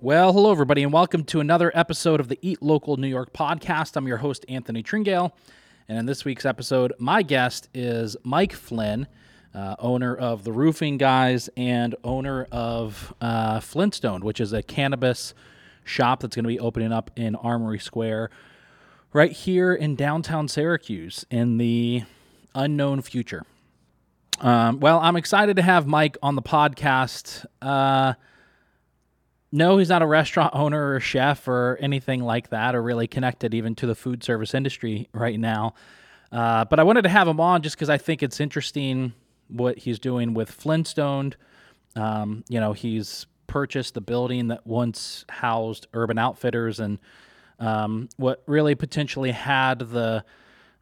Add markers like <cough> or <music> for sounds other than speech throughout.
Well, hello, everybody, and welcome to another episode of the Eat Local New York podcast. I'm your host, Anthony Tringale. And in this week's episode, my guest is Mike Flynn, uh, owner of The Roofing Guys and owner of uh, Flynstoned, which is a cannabis shop that's going to be opening up in Armory Square right here in downtown Syracuse in the unknown future. Um, well, I'm excited to have Mike on the podcast. Uh, no, he's not a restaurant owner or chef or anything like that, or really connected even to the food service industry right now. Uh, but I wanted to have him on just because I think it's interesting what he's doing with Flynstoned. Um, you know, he's purchased the building that once housed Urban Outfitters and um, what really potentially had the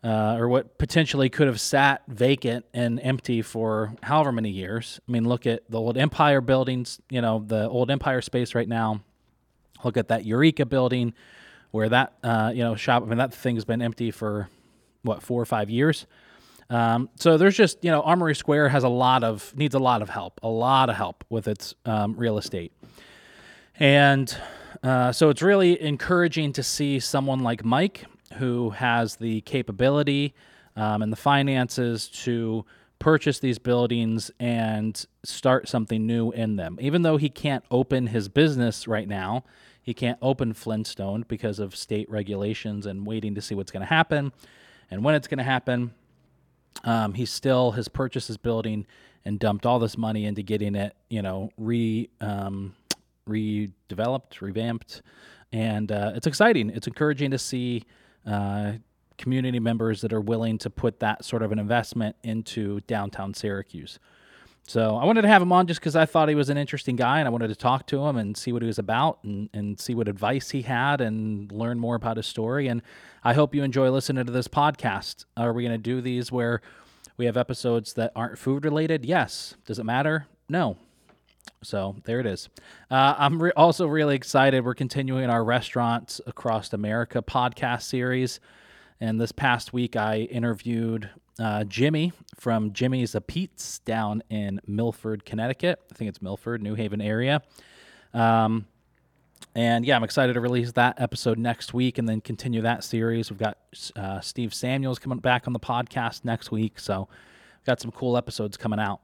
uh, or what potentially could have sat vacant and empty for however many years. I mean, look at the old Empire buildings, you know, the old Empire space right now. Look at that Eureka building where that, uh, you know, shop, I mean, that thing's been empty for what, four or five years. Um, so there's just, you know, Armory Square has a lot of, needs a lot of help, a lot of help with its um, real estate. And uh, so it's really encouraging to see someone like Mike who has the capability um, and the finances to purchase these buildings and start something new in them. Even though he can't open his business right now, he can't open Flynstoned because of state regulations and waiting to see what's going to happen and when it's going to happen. Um, he still has purchased his building and dumped all this money into getting it, you know, re um, redeveloped, revamped, and uh, it's exciting. It's encouraging to see uh, community members that are willing to put that sort of an investment into downtown Syracuse. So I wanted to have him on just because I thought he was an interesting guy and I wanted to talk to him and see what he was about and, and see what advice he had and learn more about his story. And I hope you enjoy listening to this podcast. Are we going to do these where we have episodes that aren't food related? Yes. Does it matter? No. So there it is. Uh, I'm re- also really excited. We're continuing our Restaurants Across America podcast series. And this past week, I interviewed uh, Jimmy from Jimmy's a Pete's down in Milford, Connecticut. I think it's Milford, New Haven area. Um, and yeah, I'm excited to release that episode next week and then continue that series. We've got uh, Steve Samuels coming back on the podcast next week. So, got some cool episodes coming out.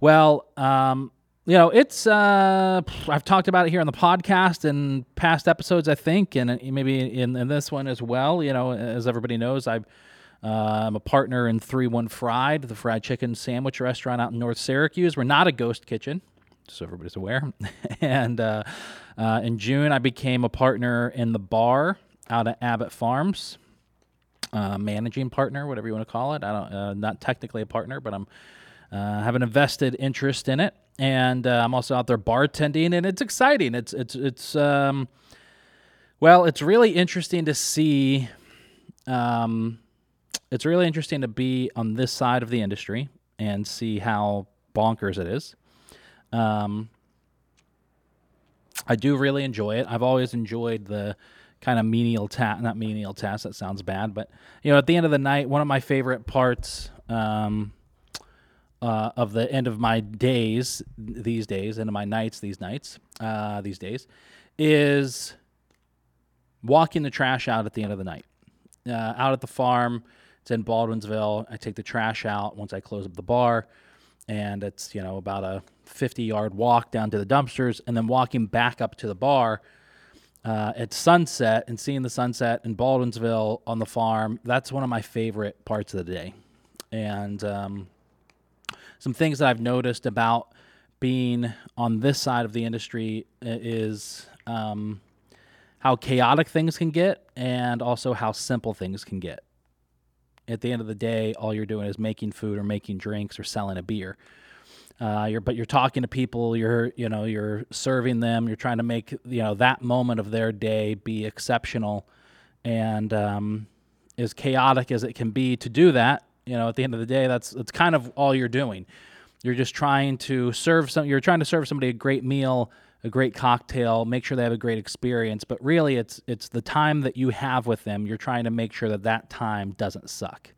Well, um, you know, it's uh, I've talked about it here on the podcast and past episodes, I think, and maybe in, in this one as well. You know, as everybody knows, I've uh, I'm a partner in Three One Fried, the fried chicken sandwich restaurant out in North Syracuse. We're not a ghost kitchen, so everybody's aware. <laughs> and uh, uh, in June, I became a partner in the bar out at Abbott Farms, uh, managing partner, whatever you want to call it. I don't, uh, not technically a partner, but I'm uh, have an invested interest in it, and uh, I'm also out there bartending, and it's exciting. It's it's it's um, well, it's really interesting to see. Um, it's really interesting to be on this side of the industry and see how bonkers it is. Um, I do really enjoy it. I've always enjoyed the kind of menial task, not menial task, that sounds bad, but, you know, at the end of the night, one of my favorite parts um, uh, of the end of my days these days, end of my nights these nights, uh, these days, is walking the trash out at the end of the night. Uh, out at the farm, it's in Baldwinsville. I take the trash out once I close up the bar, and it's you know about a 50 yard walk down to the dumpsters, and then walking back up to the bar uh, at sunset and seeing the sunset in Baldwinsville on the farm. That's one of my favorite parts of the day, and um, some things that I've noticed about being on this side of the industry is um, how chaotic things can get and also how simple things can get at the end of the day, all you're doing is making food or making drinks or selling a beer. Uh, you're, but you're talking to people. You're, you know, you're serving them. You're trying to make, you know, that moment of their day be exceptional, and um, as chaotic as it can be to do that. You know, at the end of the day, that's that's kind of all you're doing. You're just trying to serve some. You're trying to serve somebody a great meal a great cocktail, make sure they have a great experience. But really, it's it's the time that you have with them. You're trying to make sure that that time doesn't suck.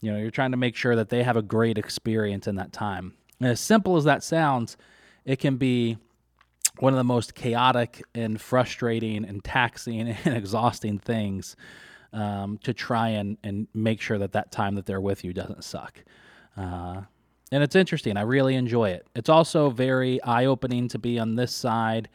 You know, you're trying to make sure that they have a great experience in that time. And as simple as that sounds, it can be one of the most chaotic and frustrating and taxing <laughs> and exhausting things um, to try and, and make sure that that time that they're with you doesn't suck. Uh, and it's interesting. I really enjoy it. It's also very eye opening to be on this side,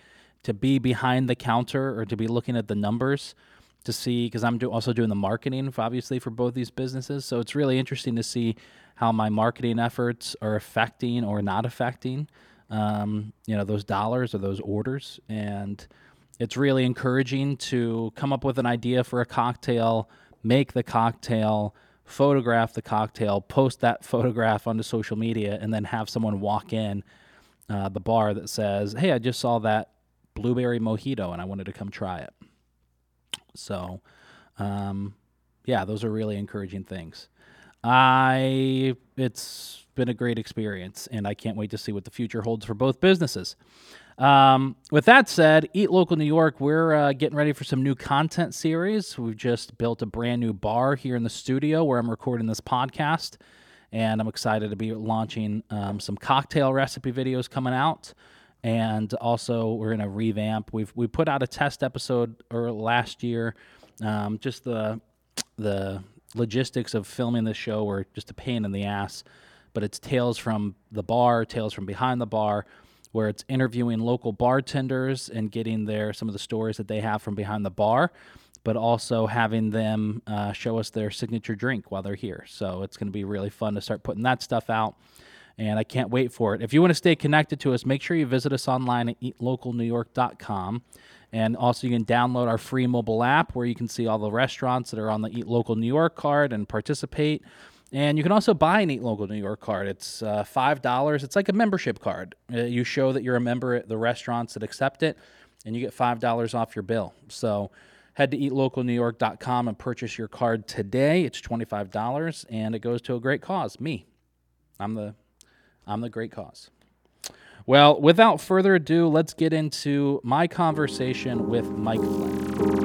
to be behind the counter or to be looking at the numbers to see, because I'm do, also doing the marketing, for, obviously, for both these businesses. So it's really interesting to see how my marketing efforts are affecting or not affecting, um, you know, those dollars or those orders. And it's really encouraging to come up with an idea for a cocktail, make the cocktail, photograph the cocktail, post that <laughs> photograph onto social media, and then have someone walk in uh, the bar that says, "Hey, I just saw that blueberry mojito, and I wanted to come try it." So, um, yeah, those are really encouraging things. I it's been a great experience, and I can't wait to see what the future holds for both businesses. Um, with that said, Eat Local New York, we're uh, getting ready for some new content series. We've just built a brand new bar here in the studio where I'm recording this podcast, and I'm excited to be launching um, some cocktail recipe videos coming out. And also, we're going to revamp. We've we put out a test episode or last year. Um, just the the logistics of filming this show were just a pain in the ass. But it's tales from the bar, tales from behind the bar where it's interviewing local bartenders and getting their some of the stories that they have from behind the bar, but also having them uh, show us their signature drink while they're here. So it's going to be really fun to start putting that stuff out. And I can't wait for it. If you want to stay connected to us, make sure you visit us online at eatlocalnewyork.com. And also, you can download our free mobile app where you can see all the restaurants that are on the Eat Local New York card and participate. And you can also buy an Eat Local New York card. It's uh, $5. It's like a membership card. Uh, you show that you're a member at the restaurants that accept it, and you get $5 off your bill. So head to eatlocalnewyork.com and purchase your card today. It's $25, and it goes to a great cause, me. I'm the, I'm the great cause. Well, without further ado, let's get into my conversation with Mike Flynn.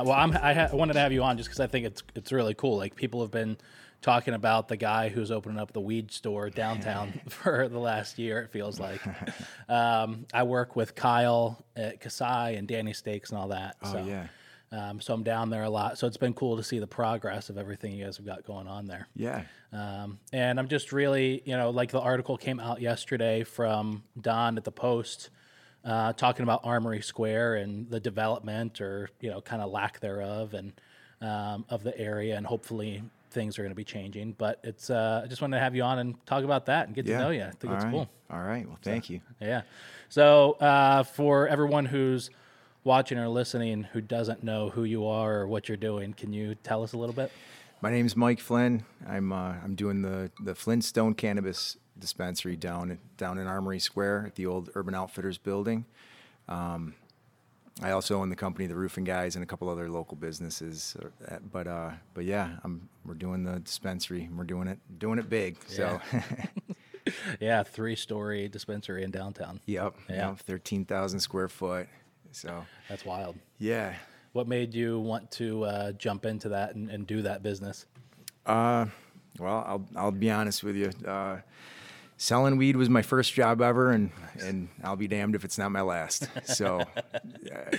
Uh, well, I'm, I, ha- I wanted to have you on just because I think it's it's really cool. Like people have been talking about the guy who's opening up the weed store downtown <laughs> for the last year. It feels like. Um, I work with Kyle at Kasai and Danny Steaks and all that. Oh so, yeah, Um, so I'm down there a lot. So it's been cool to see the progress of everything you guys have got going on there. yeah, Um, and I'm just really, you know, like the article came out yesterday from Don at the Post, uh, talking about Armory Square and the development or you know kind of lack thereof and um, of the area, and hopefully things are going to be changing. But it's uh, I just wanted to have you on and talk about that and get yeah. to know you. I think All it's right. cool. All right. Well, thank you. Yeah. So uh, for everyone who's watching or listening who doesn't know who you are or what you're doing, can you tell us a little bit? My name is Mike Flynn. I'm uh, I'm doing the the Flynstoned Cannabis Dispensary down down in Armory Square at the old Urban Outfitters building. Um, I also own the company, the Roofing Guys, and a couple other local businesses. uh, But uh, but yeah, I'm we're doing the dispensary. and We're doing it doing it big. So Yeah, <laughs> three story dispensary in downtown. yep, Yeah. yep, thirteen thousand square foot. So That's wild. yeah, What made you want to uh, jump into that and, and do that business? Uh, well, I'll I'll be honest with you. Uh, selling weed was my first job ever, and and I'll be damned if it's not my last. So, <laughs> uh,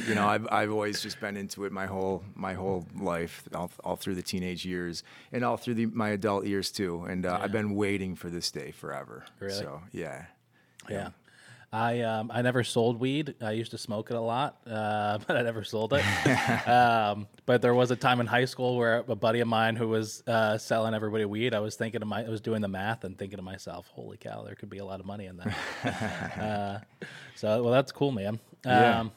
you know, I've I've always just been into it my whole my whole life, all, all through the teenage years, and all through the, my adult years too. And uh, I've been waiting for this day forever. Really? So yeah. Yeah. I um, I never sold weed. I used to smoke it a lot, <laughs> uh, but I never sold it. <laughs> um, but there was a time in high school where a buddy of mine who was uh, selling everybody weed, I was thinking of my, I was doing the math and thinking to myself, "Holy cow, there could be a lot of money in that." <laughs> uh, so, well, that's cool, man. Yeah. Um,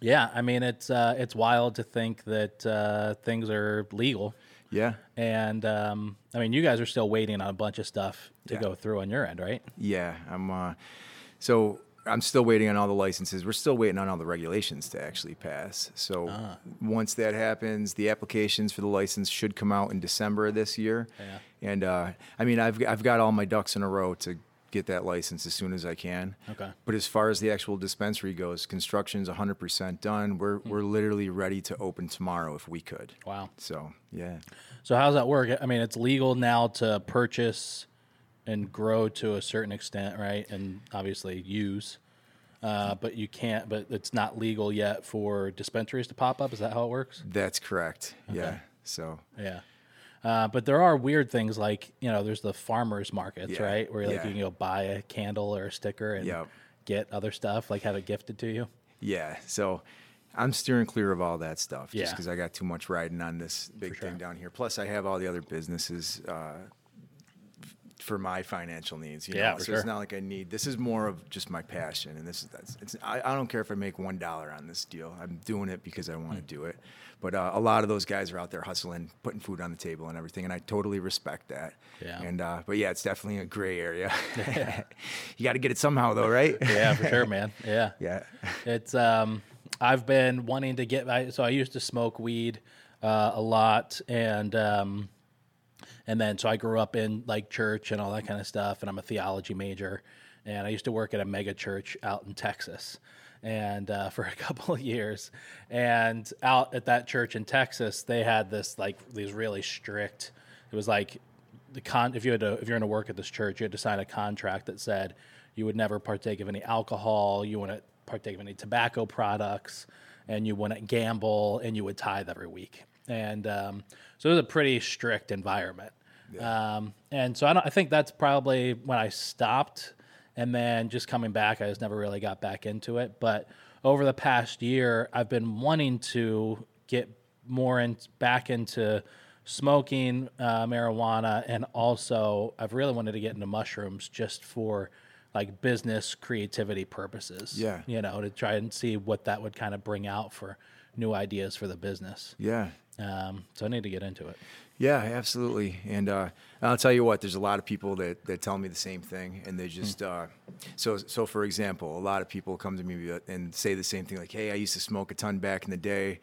yeah, I mean, it's uh, it's wild to think that uh, things are legal, Yeah. and um, I mean, you guys are still waiting on a bunch of stuff to Yeah. go through on your end, right? Yeah, I'm. So I'm still waiting on all the licenses. We're still waiting on all the regulations to actually pass. So Ah. once that happens, the applications for the license should come out in December of this year. Yeah. And uh, I mean, I've I've got all my ducks in a row to get that license as soon as I can. Okay. But as far as the actual dispensary goes, construction's 100% done. We're Hmm. we're literally ready to open tomorrow if we could. Wow. So yeah. So how's that work? I mean, it's legal now to purchase and grow to a certain extent, right? And obviously use, uh, but you can't. But it's not legal yet for dispensaries to pop up. Is that how it works? That's correct. Yeah. So Yeah. Uh, but there are weird things like you know, there's the farmers markets, Yeah. right? Where like Yeah. you can go buy a candle or a sticker and Yep. get other stuff, like have it gifted to you. yeah. So I'm steering clear of all that stuff Yeah. just because I got too much riding on this big sure. thing down here. Plus, I have all the other businesses uh, for my financial needs. You Yeah, so it's not like I need. This is more of just my passion, and this is that's. It's, I, I don't care if I make one dollar on this deal. I'm doing it because I Hmm. want to do it. But uh, a lot of those guys are out there hustling, putting food on the table and everything, and I totally respect that. Yeah. And uh, but yeah, it's definitely a gray area. <laughs> <laughs> you got to get it somehow, though, right? <laughs> Yeah, for sure, man. Yeah. yeah. It's um, I've been wanting to get. I, so I used to smoke weed uh, a lot, and um, and then so I grew up in like church and all that kind of stuff, and I'm a theology major, and I used to work at a mega church out in Texas, and uh, <laughs> for a couple of years, and out at that church in Texas, they had this like these really strict. It was like the con if you had to if you're going to work at this church, you had to sign a contract that said you would never partake of any alcohol, you wouldn't partake of any tobacco products, and you wouldn't gamble, and you would tithe every week. And um, so it was a pretty strict environment. Um, and so I, don't, I think that's probably when I stopped, and then just coming back, I just never really got back into it. But over the past year, I've been wanting to get more in, back into smoking uh, marijuana, and also I've really wanted to get into mushrooms just for like business creativity purposes. Yeah. you know, to try and see what that would kind of bring out for new ideas for the business. Yeah. Um, so I need to get into it. Yeah, absolutely. And uh, I'll tell you what, there's a lot of people that, that tell me the same thing, and they just uh, so so. For example, a lot of people come to me and say the same thing, like, "Hey, I used to smoke a ton back in the day.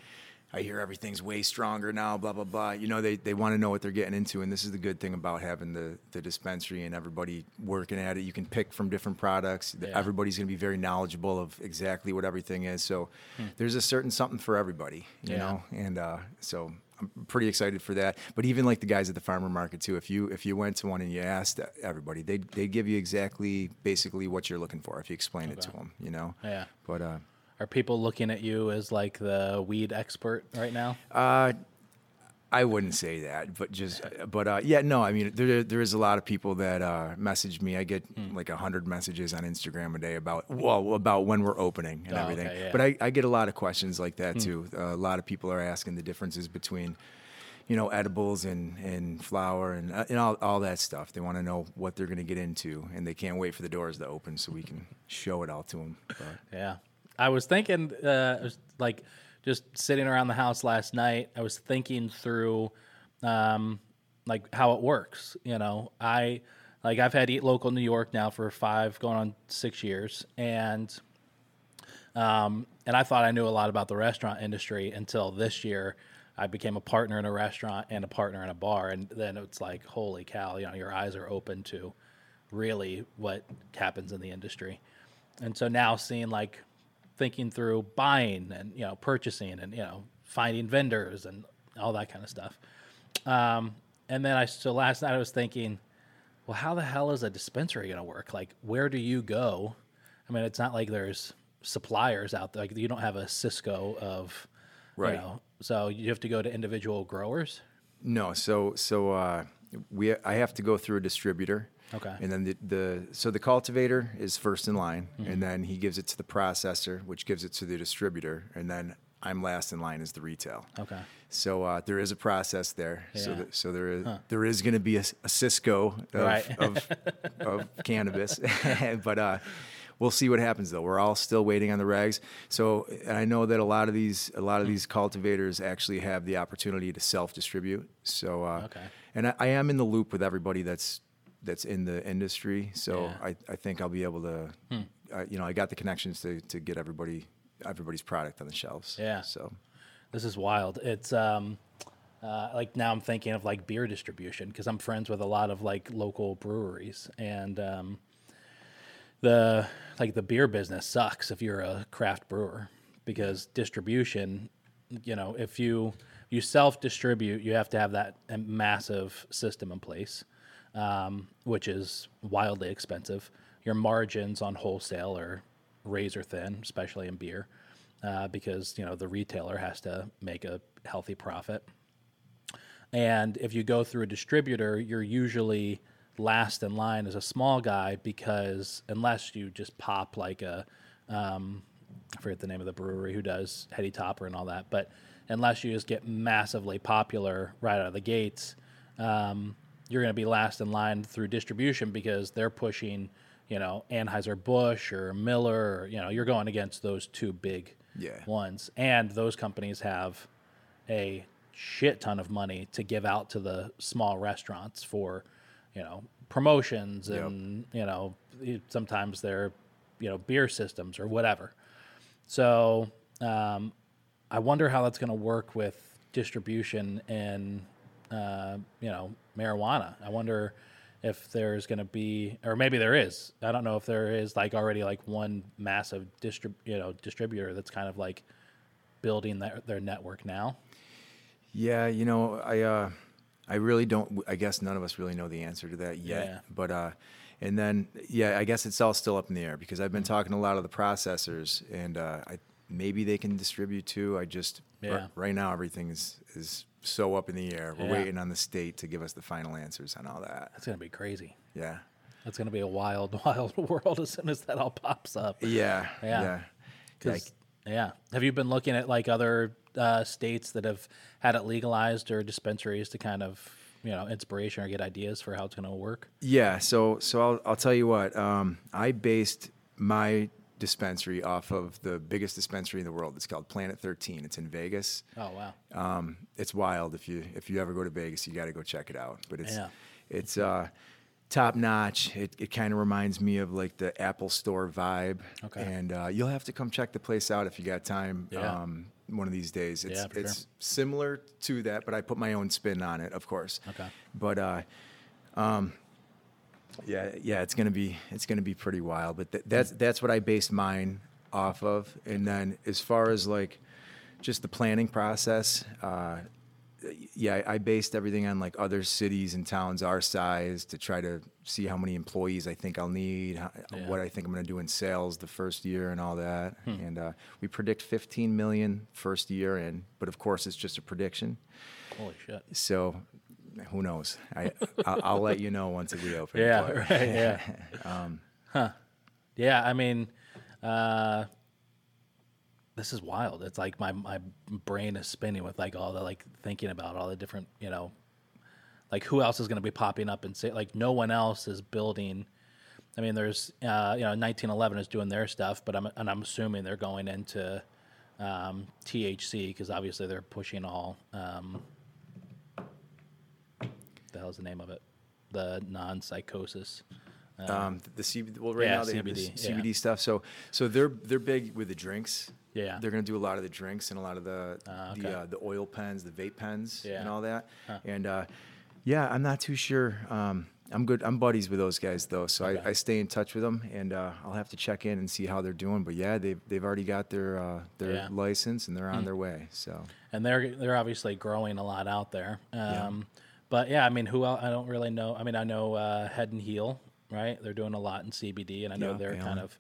I hear everything's way stronger now." Blah blah blah. You know, they they want to know what they're getting into, and this is the good thing about having the the dispensary and everybody working at it. You can pick from different products. Yeah. Everybody's going to be very knowledgeable of exactly what everything is. So there's a certain something for everybody. You Yeah. know, and uh, so I'm pretty excited for that. But even like the guys at the farmer market too, if you if you went to one and you asked everybody, they they give you exactly basically what you're looking for if you explain it to them. You know. Yeah. But uh, Are people looking at you as like the weed expert right now? uh, I wouldn't say that, but just but uh, yeah, no. I mean, there there is a lot of people that uh, message me. I get Hmm. like a hundred messages on Instagram a day about well about when we're opening and Oh, everything. okay, yeah. But I, I get a lot of questions like that too. Uh, a lot of people are asking the differences between you know edibles and and flour and uh, and all, all that stuff. They want to know what they're going to get into, and they can't wait for the doors to open so we can show it all to them. Yeah. I was thinking, uh, like just sitting around the house last night. I was thinking through, um, like how it works. You know, I like I've had Eat Local New York now for five, going on six years, and um, and I thought I knew a lot about the restaurant industry until this year. I became a partner in a restaurant and a partner in a bar, and then it's like, holy cow! You know, your eyes are open to really what happens in the industry. And so now seeing like thinking through buying and you know purchasing and you know finding vendors and all that kind of stuff. Um, and then I so last night I was thinking, well, how the hell is a dispensary going to work? Like, where do you go? I mean, it's not like there's suppliers out there. Like, you don't have a Sysco of, Right. You know, so you have to go to individual growers. No, so so uh, we I have to go through a distributor. Okay. And then the, the so the cultivator is first in line, Mm-hmm. and then he gives it to the processor, which gives it to the distributor, and then I'm last in line as the retail. Okay. So uh, there is a process there. So Yeah. so there is there is going to be a, a Sysco of, Right. <laughs> of, of cannabis, <laughs> <laughs> but uh, we'll see what happens though. We're all still waiting on the regs. So and I know that a lot of these a lot of these cultivators actually have the opportunity to self distribute. So uh, Okay. and I, I am in the loop with everybody that's that's in the industry. So Yeah. I, I think I'll be able to, uh, you know, I got the connections to, to get everybody everybody's product on the shelves. Yeah. So This is wild. It's um, uh, like now I'm thinking of like beer distribution because I'm friends with a lot of like local breweries, and um, the like the beer business sucks if you're a craft brewer because distribution, you know, if you you self distribute, you have to have that massive system in place, um, which is wildly expensive. Your margins on wholesale are razor thin, especially in beer, uh, because you know the retailer has to make a healthy profit. And if you go through a distributor, you're usually last in line as a small guy because unless you just pop like a, um, I forget the name of the brewery who does Heady Topper and all that, but unless you just get massively popular right out of the gates, um, you're going to be last in line through distribution because they're pushing, you know, Anheuser Busch or Miller. Or, you know, you're going against those two big Yeah. ones, and those companies have a shit ton of money to give out to the small restaurants for, you know, promotions Yep. and you know sometimes they're you know beer systems or whatever. So um, I wonder how that's going to work with distribution and uh, you know marijuana. I wonder if there's going to be, or maybe there is. I don't know if there is like already like one massive distrib- you know distributor that's kind of like building their, their network now. Yeah, you know, I uh, I really don't. I guess none of us really know the answer to that yet. Yeah. But uh, and then yeah, I guess it's all still up in the air because I've been Mm-hmm. talking to a lot of the processors, and uh, I maybe they can distribute too. I just r- Yeah. right now everything is is so up in the air. We're Yeah. waiting on the state to give us the final answers on all that. That's going to be crazy. Yeah. That's going to be a wild, <laughs> wild world as soon as that all pops up. Yeah. Yeah. Yeah. 'Cause- yeah. Have you been looking at like other uh, states that have had it legalized or dispensaries to kind of, you know, inspiration or get ideas for how it's going to work? Yeah, so so I'll I'll tell you what. Um, I based my dispensary off of the biggest dispensary in the world. It's called Planet 13. It's in Vegas. Oh, wow. Um, it's wild. If you if you ever go to Vegas, you got to go check it out. But it's Yeah. it's uh, top notch. It it kind of reminds me of like the Apple Store vibe. Okay. And uh, you'll have to come check the place out if you got time. Yeah. Um, one of these days. It's Yeah, it's sure. similar to that, but I put my own spin on it, of course. Okay. But uh, um, yeah, yeah, it's gonna be it's gonna be pretty wild. But th- that's that's what I based mine off of. And then as far as like just the planning process, uh, yeah, I based everything on like other cities and towns our size to try to see how many employees I think I'll need, how, Yeah. what I think I'm going to do in sales the first year and all that. Hmm. And uh, we predict 15 million first year in, but of course it's just a prediction. Holy shit. So who knows? I I'll, I'll let you know once we open. Yeah, but- right. Yeah. <laughs> Um, huh. Yeah. I mean, uh, this is wild. It's like my my brain is spinning with like all the like thinking about all the different you know, like who else is going to be popping up and say like no one else is building. I mean, there's uh, you know 1911 is doing their stuff, but I'm and I'm assuming they're going into um, THC because obviously they're pushing all. Um, the hell's the name of it? The non-psychosis. um, the CBD. Well, right yeah, now they have the CBD, yeah. CBD stuff. So so they're they're big with the drinks. Yeah. They're going to do a lot of the drinks and a lot of the Ah, okay. the uh, the oil pens, the vape pens, Yeah. and all that. And uh, yeah, I'm not too sure. Um, I'm good. I'm buddies with those guys though, so Okay. I, I stay in touch with them, and uh, I'll have to check in and see how they're doing. But yeah, they've they've already got their uh, their Yeah. License and they're on their way. So and they're they're obviously growing a lot out there. Um, But yeah, I mean, who else? I don't really know. I mean, I know uh, Head and Heel, right? They're doing a lot in CBD, and I know Yeah, they're they kind of,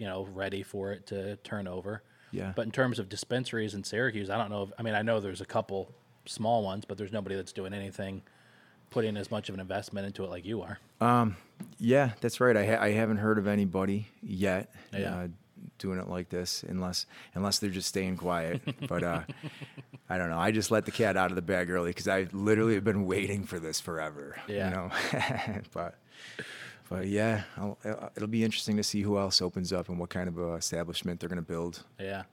you know, ready for it to turn over. Yeah. But in terms of dispensaries in Syracuse, I don't know. If, I mean, I know there's a couple small ones, but there's nobody that's doing anything, putting as much of an investment into it like you are. Um, Yeah, that's right. I, ha- I haven't heard of anybody yet Yeah. uh, doing it like this, unless unless they're just staying quiet. <laughs> but uh, I don't know. I just let the cat out of the bag early because I literally have been waiting for this forever. Yeah. You know, <laughs> but but yeah, I'll, it'll be interesting to see who else opens up and what kind of uh, establishment they're going to build. Yeah,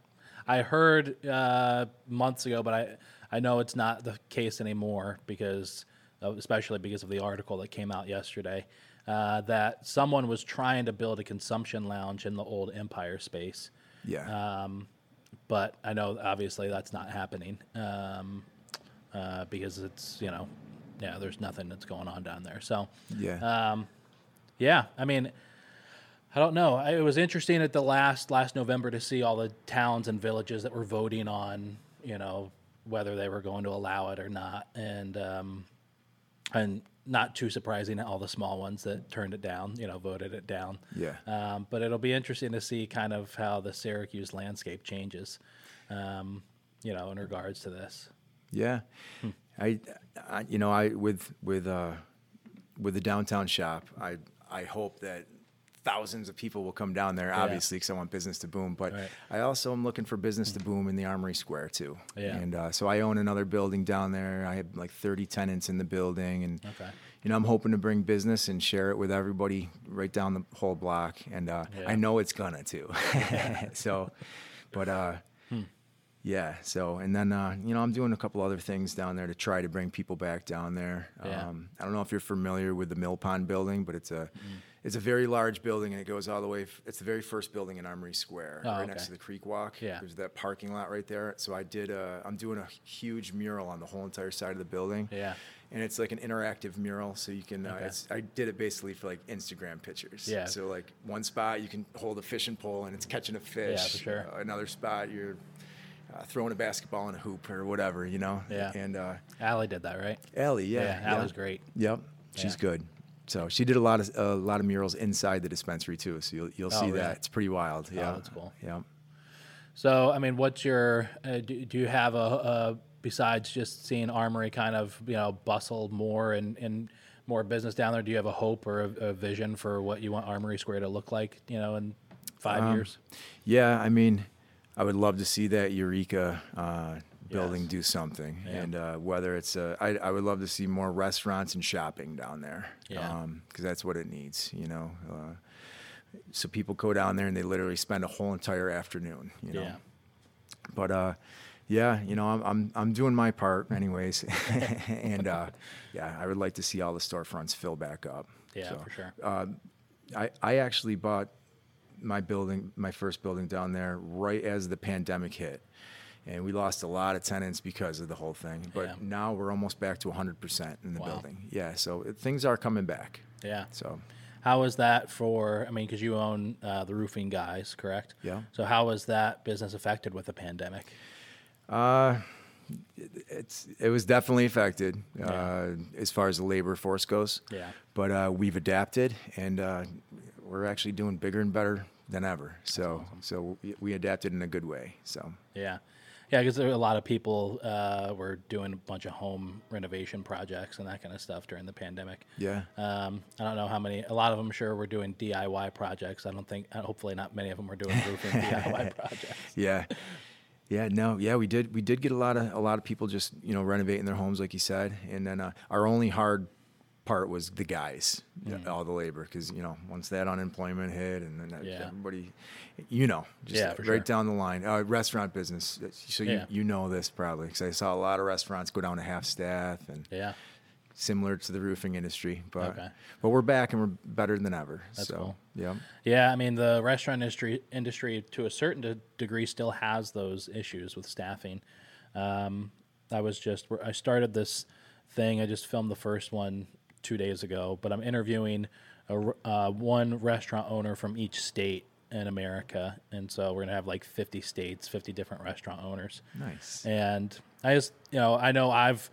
I heard uh, months ago, but I I know it's not the case anymore because, especially because of the article that came out yesterday, uh, that someone was trying to build a consumption lounge in the old Empire space. Yeah. Um, but I know obviously that's not happening um, uh, because it's you know, yeah, there's nothing that's going on down there. So yeah. um, yeah, I mean, I don't know. I- It was interesting at the last last November to see all the towns and villages that were voting on, you know, whether they were going to allow it or not, and um, and not too surprising, all the small ones that turned it down, you know, voted it down. Yeah. Um, but it'll be interesting to see kind of how the Syracuse landscape changes, um, you know, in regards to this. Yeah, Hmm. I, I, you know, I with with uh, with the downtown shop, I I hope that thousands of people will come down there. Obviously, because I want business to boom, but Right. I also am looking for business to boom in the Armory Square too. Yeah. and uh, so I own another building down there. I have like 30 tenants in the building, and Okay. you know, I'm hoping to bring business and share it with everybody right down the whole block, and uh, Yeah. I know it's gonna too. <laughs> so, but uh, Hmm. yeah. So, and then uh, you know, I'm doing a couple other things down there to try to bring people back down there. Yeah. Um, I don't know if you're familiar with the Mill Pond building, but it's a Mm. It's a very large building, and it goes all the way. f- It's the very first building in Armory Square, Oh, right okay. next to the Creek Walk. Yeah. There's that parking lot right there. So I did. A, I'm doing a huge mural on the whole entire side of the building. Yeah. And it's like an interactive mural, so you can. Uh, Okay. it's, I did it basically for like Instagram pictures. Yeah. So like one spot you can hold a fishing pole and it's catching a fish. Yeah, for sure. Uh, another spot you're uh, throwing a basketball in a hoop or whatever, you know. Yeah. And uh, Allie did that, right? Allie, yeah, Yeah, Allie's great. Yep, she's Yeah. good. So she did a lot of a lot of murals inside the dispensary too. So you'll you'll Oh, see really? that it's pretty wild. Yeah, that's cool. Yeah. So, I mean, what's your? Uh, do, do you have a, a besides just seeing Armory kind of you know bustle more and and more business down there? Do you have a hope or a, a vision for what you want Armory Square to look like? You know, in five Um, years. Yeah, I mean, I would love to see that Eureka uh, building Yes. do something, Yeah. and uh, whether it's uh, I, I would love to see more restaurants and shopping down there, Yeah. because that's what it needs, you know. Uh, so people go down there and they literally spend a whole entire afternoon, you know. Yeah. But uh, yeah, you know, I'm I'm I'm doing my part anyways, <laughs> and uh, yeah, I would like to see all the storefronts fill back up. Yeah, So, for sure. I, I actually bought my building, my first building down there, right as the pandemic hit. And we lost a lot of tenants because of the whole thing. But Yeah. now we're almost back to 100% in the Wow. building. Yeah, so it, things are coming back. yeah. So, How is that for? I mean, because you own uh, the roofing guys, correct? Yeah. So how was that business affected with the pandemic? Uh, it's it was definitely affected uh, as far as the labor force goes. Yeah. But uh, we've adapted, and uh, we're actually doing bigger and better than ever. So so we, we adapted in a good way. So Yeah, yeah, because a lot of people uh, were doing a bunch of home renovation projects and that kind of stuff during the pandemic. yeah. Um, I don't know how many. A lot of them, sure, were doing DIY projects. I don't think. uh, Hopefully, not many of them were doing <laughs> roofing DIY <laughs> projects. yeah yeah no yeah we did we did get a lot of a lot of people just you know renovating their homes like you said and then uh, our only hard part was the guys Mm. all the labor because you know once that unemployment hit and then that- Yeah. everybody you know just Yeah, right sure. down the line uh, restaurant business so you, you know this probably because i saw a lot of restaurants go down to half staff and Yeah, similar to the roofing industry but Okay. but we're back and we're better than ever That's so cool. yeah yeah. I mean, the restaurant industry industry to a certain de- degree still has those issues with staffing. Um, I was just I started this thing. I just filmed the first one two days ago, but I'm interviewing a, uh, one restaurant owner from each state in America, and so we're gonna have like 50 states, 50 different restaurant owners. nice And I just, you know, I know I've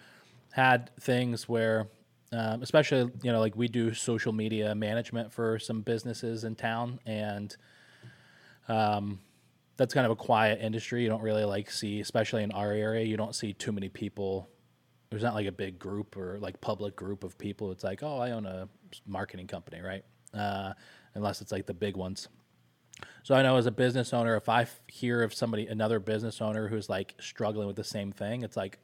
had things where, um, especially, you know, like we do social media management for some businesses in town, and um, that's kind of a quiet industry. You don't really like see, especially in our area, you don't see too many people. There's not like a big group or like public group of people. It's like, oh, I own a marketing company, right? Uh, unless it's like the big ones. So I know as a business owner, if I hear of somebody, another business owner who's like struggling with the same thing, it's like,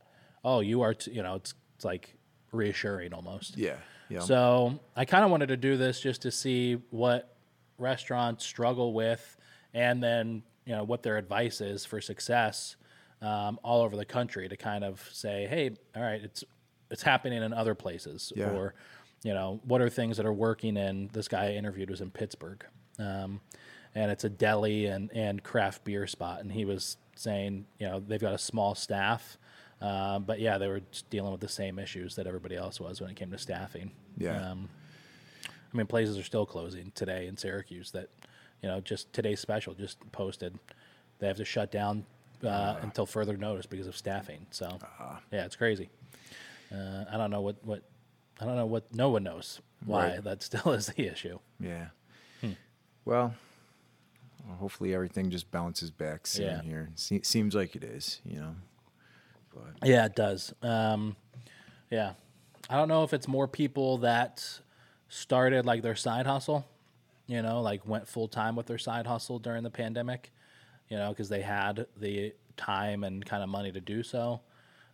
oh, you are, t-, you know, it's it's like reassuring almost. yeah yeah So I kind of wanted to do this just to see what restaurants struggle with, and then you know what their advice is for success um, all over the country to kind of say, hey, all right, it's it's happening in other places, Yeah. or you know what are things that are working in. This guy I interviewed was in Pittsburgh, um, and it's a deli and and craft beer spot, and he was saying, you know, they've got a small staff. Uh, but yeah, they were dealing with the same issues that everybody else was when it came to staffing. Yeah. Um, I mean, places are still closing today in Syracuse. That you know, just today's special just posted. They have to shut down uh, until further notice because of staffing. So yeah, it's crazy. Uh, I don't know what what I don't know what no one knows why Right. that still <laughs> is the issue. Yeah. Well, well, hopefully everything just bounces back soon Yeah. here. Se- seems like it is, you know. But Yeah, it does. Um, yeah, I don't know if it's more people that started like their side hustle, you know, like went full time with their side hustle during the pandemic, you know, because they had the time and kind of money to do so.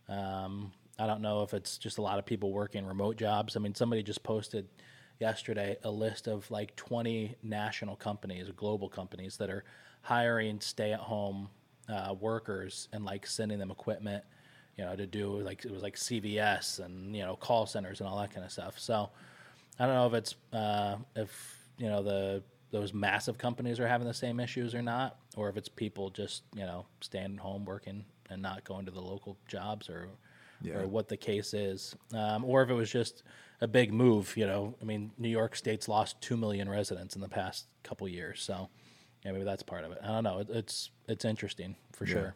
Um, I don't know if it's just a lot of people working remote jobs. I mean, somebody just posted yesterday a list of like 20 national companies, global companies that are hiring stay at home uh, workers and like sending them equipment, you know, to do like it was like CVS and, you know, call centers and all that kind of stuff. So I don't know if it's, uh, if, you know, the, those massive companies are having the same issues or not, or if it's people just, you know, staying home working and not going to the local jobs or, Yeah. or what the case is, um, or if it was just a big move. You know, I mean, New York State's lost two million residents in the past couple years, so yeah, maybe that's part of it. I don't know. It, it's it's interesting for sure.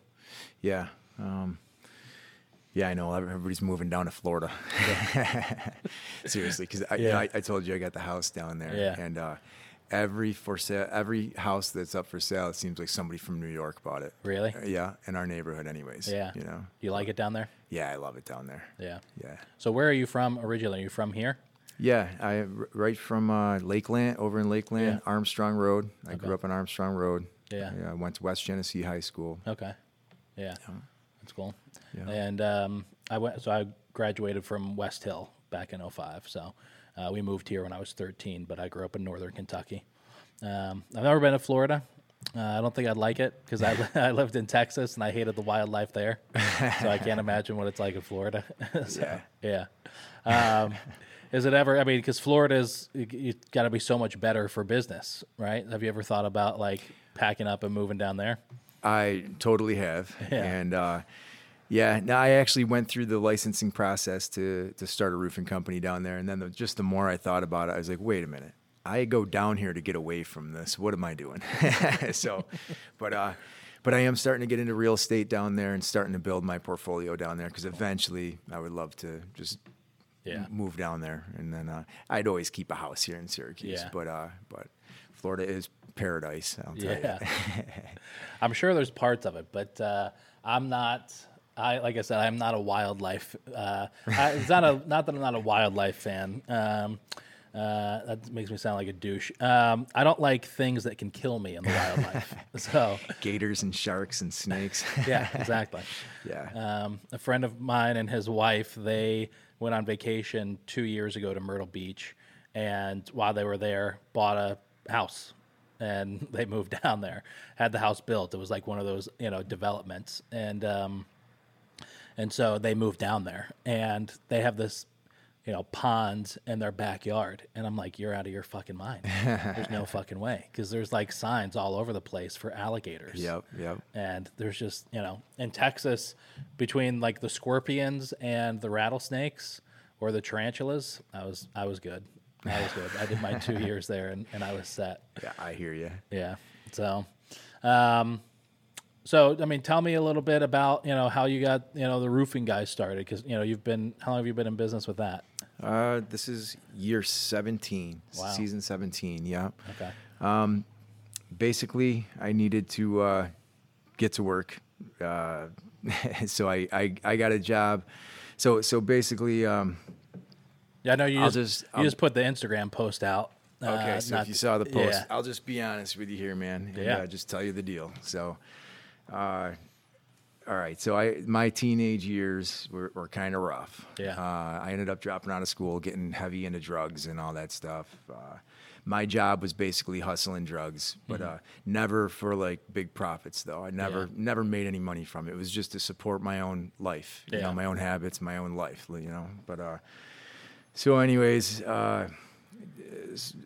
yeah. Um, yeah, I know everybody's moving down to Florida. <laughs> Seriously, because I, you know, I, I told you I got the house down there, Yeah. and uh, every for sale, every house that's up for sale, it seems like somebody from New York bought it. Really? Uh, yeah, in our neighborhood, anyways. Yeah. you know. You like it down there? Yeah, I love it down there. Yeah. Yeah. So where are you from originally? Are you from here? Yeah, I right from uh, Lakeland, over in Lakeland, Yeah. Armstrong Road. I Okay. grew up on Armstrong Road. Yeah. I went to West Genesee High School. Okay. Yeah. That's cool. Yeah. And um, I went. So I graduated from West Hill back in 05. So uh, we moved here when I was 13, but I grew up in northern Kentucky. Um, I've never been to Florida. Uh, I don't think I'd like it because I, li- <laughs> I lived in Texas and I hated the wildlife there. so I can't imagine what it's like in Florida. <laughs> So, yeah. Um, is it ever? I mean, because Florida is you, you got to be so much better for business, right? Have you ever thought about like packing up and moving down there? I totally have. <laughs> Yeah. And uh, yeah, now I actually went through the licensing process to to start a roofing company down there. And then the, just the more I thought about it, I was like, wait a minute. I go down here to get away from this. What am I doing? <laughs> so, but uh, but I am starting to get into real estate down there and starting to build my portfolio down there because eventually I would love to just Yeah. move down there. And then uh, I'd always keep a house here in Syracuse. Yeah. But uh, but Florida is paradise. I'll tell Yeah. you. <laughs> I'm sure there's parts of it, but uh, I'm not. I like I said, I'm not a wildlife. Uh, I, it's not a not that I'm not a wildlife fan. Um, uh, that makes me sound like a douche. Um, I don't like things that can kill me in the wildlife. <laughs> so Gators and sharks and snakes. <laughs> yeah, exactly. <laughs> yeah. Um, a friend of mine and his wife, they went on vacation two years ago to Myrtle Beach, and while they were there, bought a house, and they moved down there. Had the house built. It was like one of those, you know, developments, and um, and so they moved down there, and they have this. You know, ponds in their backyard. And I'm like, you're out of your fucking mind. There's no <laughs> fucking way. Because there's like signs all over the place for alligators Yep, yep. and there's just you know in Texas between like the scorpions and the rattlesnakes or the tarantulas I was I was good I was good I did my two <laughs> years there and, and I was set Yeah, I hear you. yeah so um so I mean tell me a little bit about you know how you got you know the roofing guys started because you know you've been how long have you been in business with that Uh, this is year 17, Wow. season 17. Yeah. okay Basically, I needed to uh, get to work. Uh, <laughs> so I, I, I got a job. So, so basically, um, yeah I know you I'll just, just- you I'll- just put the Instagram post out Okay, uh, so not- if you saw the post, yeah. I'll just be honest with you here, man. Yeah. uh, just tell you the deal. So, uh, all right. So I my teenage years were, were kind of rough. Yeah. Uh, I ended up dropping out of school, getting heavy into drugs and all that stuff. Uh, my job was basically hustling drugs, but uh, never for like big profits though. I never Mm-hmm. Yeah. never made any money from it. It was just to support my own life, you Yeah. know, my own habits, my own life, you know. But uh, so, anyways.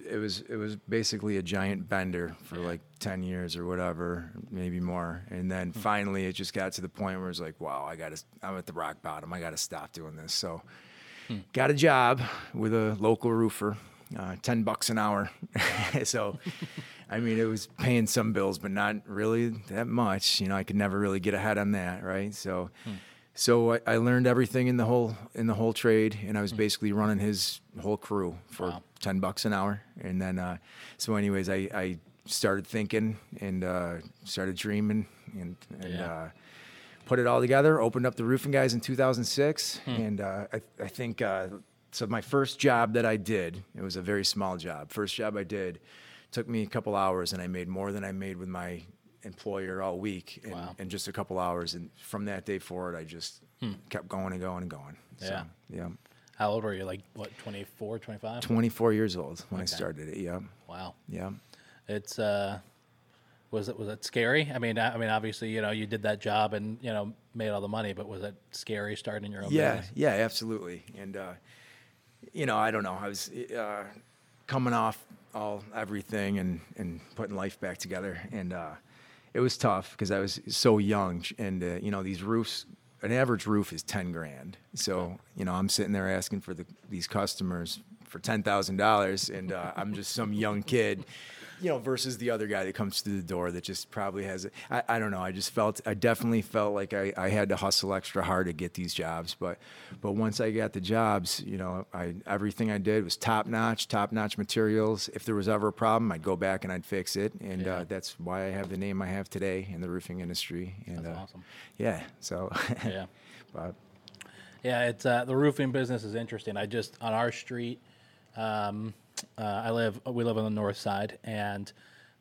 It was it was basically a giant bender for like 10 years or whatever maybe more and then Hmm. finally it just got to the point where it's like wow i gotta i'm at the rock bottom i gotta stop doing this so Hmm. got a job with a local roofer uh, ten bucks an hour. <laughs> so, I mean, it was paying some bills, but not really that much. You know, I could never really get ahead on that, right? So, so I, I learned everything in the whole in the whole trade, and I was basically running his whole crew for Wow. ten bucks an hour. And then, uh, so anyways, I, I started thinking and uh, started dreaming and and. Yeah. Uh, put it all together. Opened up the roofing guys in 2006, Hmm. and uh, I, I think uh, so. My first job that I did, it was a very small job. First job I did, took me a couple hours, and I made more than I made with my employer all week in, Wow. just a couple hours. And from that day forward, I just kept going and going and going. Hmm. Yeah. So, yeah. How old were you? Like what? 24, 25? 24 years old when I started it. Yeah. Wow. Yeah. It's uh, was it was it scary? I mean, I, I mean, obviously, you know, you did that job and you know made all the money, but was it scary starting your own Yeah, business? yeah, absolutely. And uh, you know, I don't know. I was uh, coming off all everything and and putting life back together, and uh, it was tough because I was so young. And uh, you know, these roofs, an average roof is ten grand. So you know, I'm sitting there asking for the, these customers for ten thousand dollars, and uh, I'm just some young kid. You know, versus the other guy that comes through the door that just probably has. it. I, I don't know. I just felt. I definitely felt like I, I had to hustle extra hard to get these jobs. But, but once I got the jobs, you know, I everything I did was top notch, top notch materials. If there was ever a problem, I'd go back and I'd fix it. And Yeah. uh, that's why I have the name I have today in the roofing industry. And That's uh, awesome. yeah, so <laughs> Yeah. but Yeah, it's uh, the roofing business is interesting. I just on our street, um, uh, I live. We live on the north side, and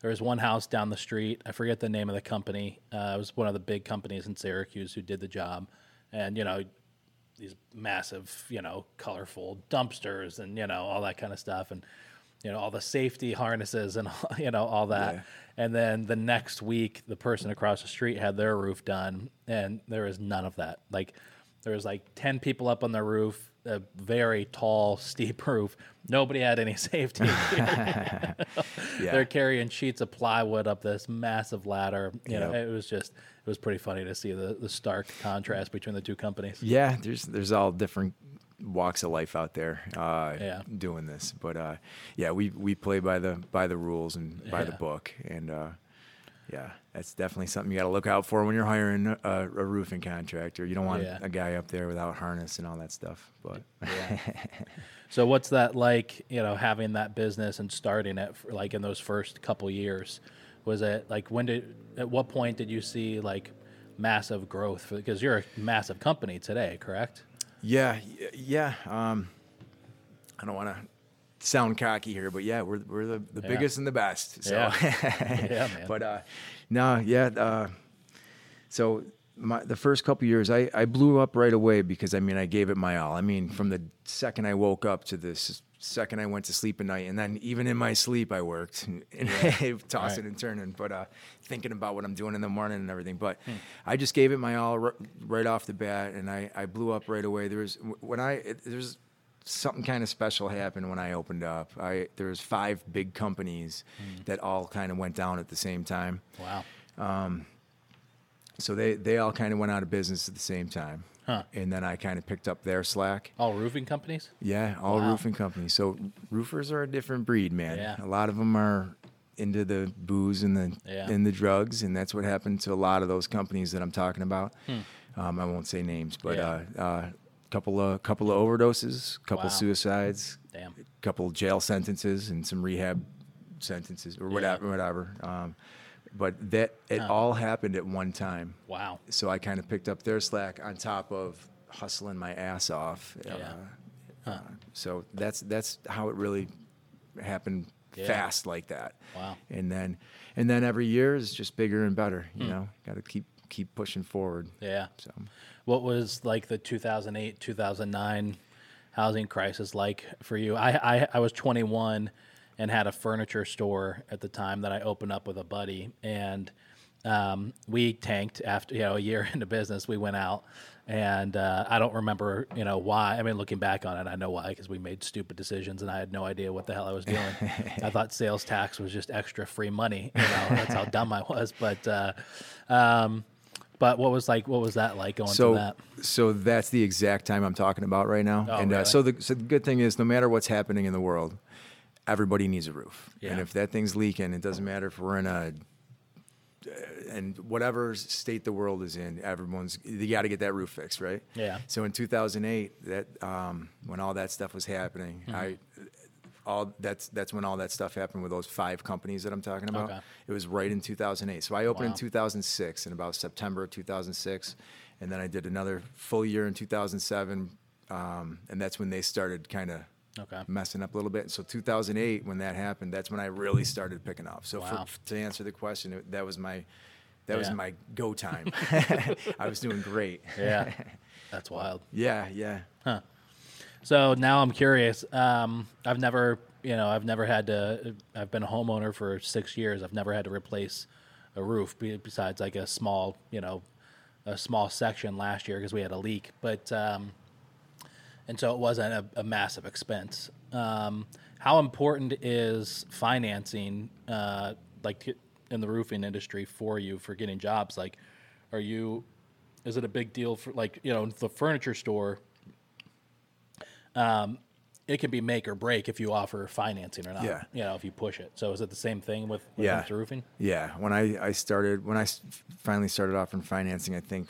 there was one house down the street. I forget the name of the company. Uh, it was one of the big companies in Syracuse who did the job, and you know, these massive, you know, colorful dumpsters and you know all that kind of stuff, and you know all the safety harnesses and <laughs> you know all that. Yeah. And then the next week, the person across the street had their roof done, and there was none of that. Like there was like ten people up on the roof, a very tall, <laughs> steep roof. Nobody had any <laughs> safety. <laughs> yeah. They're carrying sheets of plywood up this massive ladder. You know, it was just it was pretty funny to see the the stark contrast between the two companies. Yeah, there's there's all different walks of life out there uh, Yeah. doing this, but uh, yeah, we we play by the by the rules and by the book, and uh, yeah, that's definitely something you got to look out for when you're hiring a, a roofing contractor. You don't want Yeah. a guy up there without harness and all that stuff. But <laughs> So what's that like? You know, having that business and starting it for, like in those first couple years. Was it like when did? At what point did you see like massive growth? Because you're a massive company today, correct? yeah, yeah. Um, I don't want to sound cocky here, but yeah, we're we're the, the Yeah. biggest and the best. So. <laughs> Yeah, man. But uh, no, yeah. Uh, so my, the first couple years, I, I blew up right away because I mean I gave it my all. I mean from the second I woke up to the second I went to sleep at night, and then even in my sleep I worked and, <laughs> and <laughs> tossing Right. and turning, but uh, thinking about what I'm doing in the morning and everything. But Hmm. I just gave it my all r- right off the bat, and I, I blew up right away. There was when I it, there's something kind of special happened when I opened up. I there was five big companies Hmm. that all kind of went down at the same time. Wow. So they they all kind of went out of business at the same time. Huh. And then I kind of picked up their slack. All roofing companies. Yeah, all Wow. roofing companies. So roofers are a different breed, man. Yeah. A lot of them are into the booze and the Yeah. and the drugs, and that's what happened to a lot of those companies that I'm talking about. Um, I won't say names, but Hmm. Yeah. uh, uh, couple of couple of overdoses, couple Wow. suicides, Damn. couple jail sentences, and some rehab sentences or whatever, whatever. Um, but that it Huh. all happened at one time Wow. so I kind of picked up their slack on top of hustling my ass off. Yeah. Uh, uh, so that's that's how it really happened Yeah. fast like that. Wow. And then and then every year is just bigger and better. You Hmm. know, got to keep keep pushing forward. Yeah. So What was like the 2008, 2009 housing crisis like for you? I, I, I was 21 and had a furniture store at the time that I opened up with a buddy. And um, we tanked after, you know, a year <laughs> into business. We went out and uh, I don't remember, you know, why. I mean, looking back on it, I know why because we made stupid decisions and I had no idea what the hell I was doing. <laughs> I thought sales tax was just extra free money. You know, that's how dumb I was. But, uh, um, but what was like? What was that like going so through that? so that's the exact time I'm talking about right now. Oh, and really? uh, so the so the good thing is, no matter what's happening in the world, everybody needs a roof, and if that thing's leaking, it doesn't matter if we're in a and whatever state the world is in, everyone's you got to get that roof fixed, right? Yeah. So in 2008, that um, when all that stuff was happening, Mm-hmm. I all that's that's when all that stuff happened with those five companies that I'm talking about. Okay. It was right in 2008. So I opened Wow. in 2006, in about September of 2006, and then I did another full year in 2007, um, and that's when they started kind of Okay. messing up a little bit. So 2008, when that happened, that's when I really started picking off. So Wow. for, to answer the question, that was my that was my go time. <laughs> <laughs> I was doing great. Yeah. <laughs> That's wild. Yeah, yeah. So now I'm curious. Um, I've never, you know, I've never had to. I've been a homeowner for six years. I've never had to replace a roof besides like a small, you know, a small section last year because we had a leak. But um, and so it wasn't a, a massive expense. Um, how important is financing, uh, like in the roofing industry, for you for getting jobs? Like, are you? Is it a big deal for like you know the furniture store? Um, it can be make or break if you offer financing or not. Yeah. You know, if you push it. So is it the same thing with it Yeah. roofing? Yeah, when I, I started, when I finally started off in financing, I think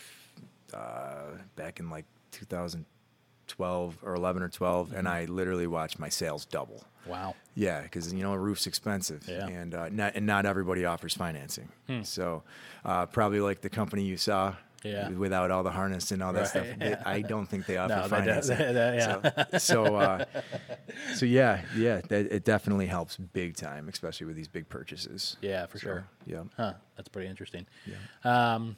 uh, back in like 2012 or 11 or 12, and I literally watched my sales double. Wow. Yeah, because you know a roof's expensive, Yeah. Hmm. and uh, not and not everybody offers financing. So uh, probably like the company you saw, Yeah. without all the harness and all that stuff, Right, they- yeah. I don't think they offer No, financing. <laughs> they- they- yeah. So so, uh, so yeah, yeah, that, it definitely helps big time, especially with these big purchases. Yeah, for So, sure. Yeah. Huh. That's pretty interesting. Um,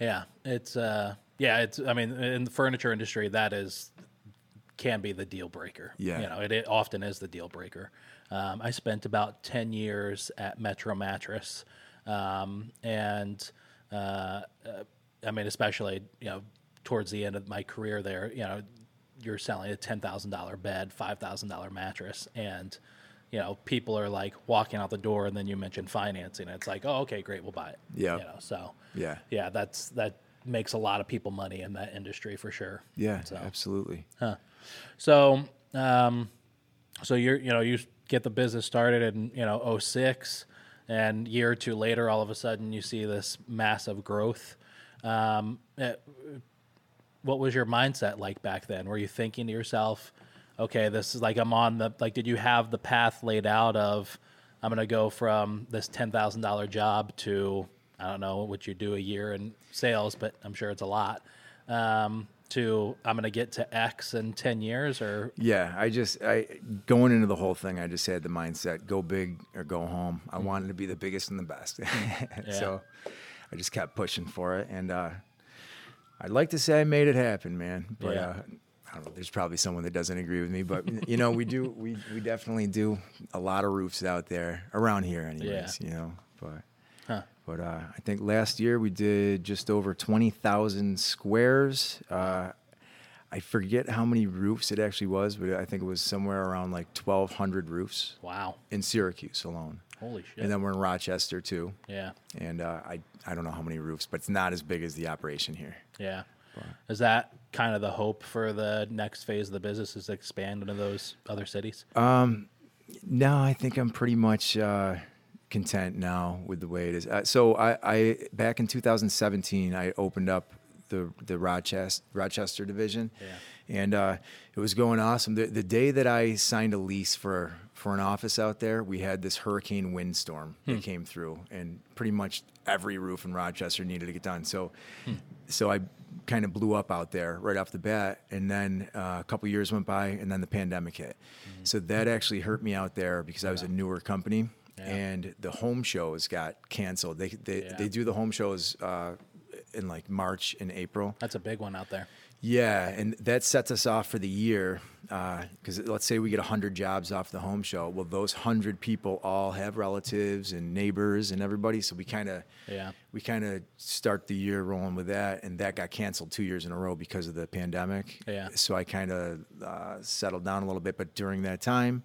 yeah, it's uh, yeah, it's. I mean, in the furniture industry, that is can be the deal breaker. Yeah. you know, it, it often is the deal breaker. Um, I spent about ten years at Metro Mattress, um, and uh, I mean, especially you know, towards the end of my career there, you know, you're selling a ten thousand dollar bed, five thousand dollar mattress, and you know, people are like walking out the door, and then you mention financing. It's like, oh, okay, great, we'll buy it. Yeah. you know, so Yeah. yeah, that's that makes a lot of people money in that industry for sure. Yeah, So- absolutely. So, um, so you're, you know, you get the business started in, you know, 06 and year or two later, all of a sudden you see this massive growth. Um, eh, what was your mindset like back then? Were you thinking to yourself, okay, this is like, I'm on the, like, did you have the path laid out of, I'm going to go from this $10,000 job to, I don't know what you do a year in sales, but I'm sure it's a lot. Um, to I'm going to get to X in 10 years or Yeah, I just I going into the whole thing, I just had the mindset: go big or go home. I wanted to be the biggest and the best, <laughs> so I just kept pushing for it. And uh, I'd like to say I made it happen, man. But Yeah. uh, I don't know. There's probably someone that doesn't agree with me, but you know, we do we we definitely do a lot of roofs out there around here, anyways. yeah. You know, but. But uh, I think last year we did just over 20,000 squares. Uh, I forget how many roofs it actually was, but I think it was somewhere around like 1,200 roofs wow. in Syracuse alone. Holy shit. And then we're in Rochester too. yeah. And uh, I, I don't know how many roofs, but it's not as big as the operation here. Yeah. Is that kind of the hope for the next phase of the business is to expand into those other cities? Um, No, I think I'm pretty much uh, content now with the way it is. Uh, so I, I back in 2017, I opened up the the Rochester Rochester division, Yeah. and uh, it was going awesome. The, the day that I signed a lease for for an office out there, we had this hurricane windstorm that came through, and pretty much every roof in Rochester needed to get done. So, so I kind of blew up out there right off the bat, and then uh, a couple years went by, and then the pandemic hit. So that actually hurt me out there because I was a newer company, Yeah. and the home shows got canceled. They they, Yeah. they do the home shows uh, in like March and April. That's a big one out there. Yeah, and that sets us off for the year because let's say we get 100 jobs off the home show. Well, those 100 people all have relatives and neighbors and everybody, so we kind of Yeah. we kind of start the year rolling with that, and that got canceled two years in a row because of the pandemic. Yeah. So I kind of uh, settled down a little bit, but during that time.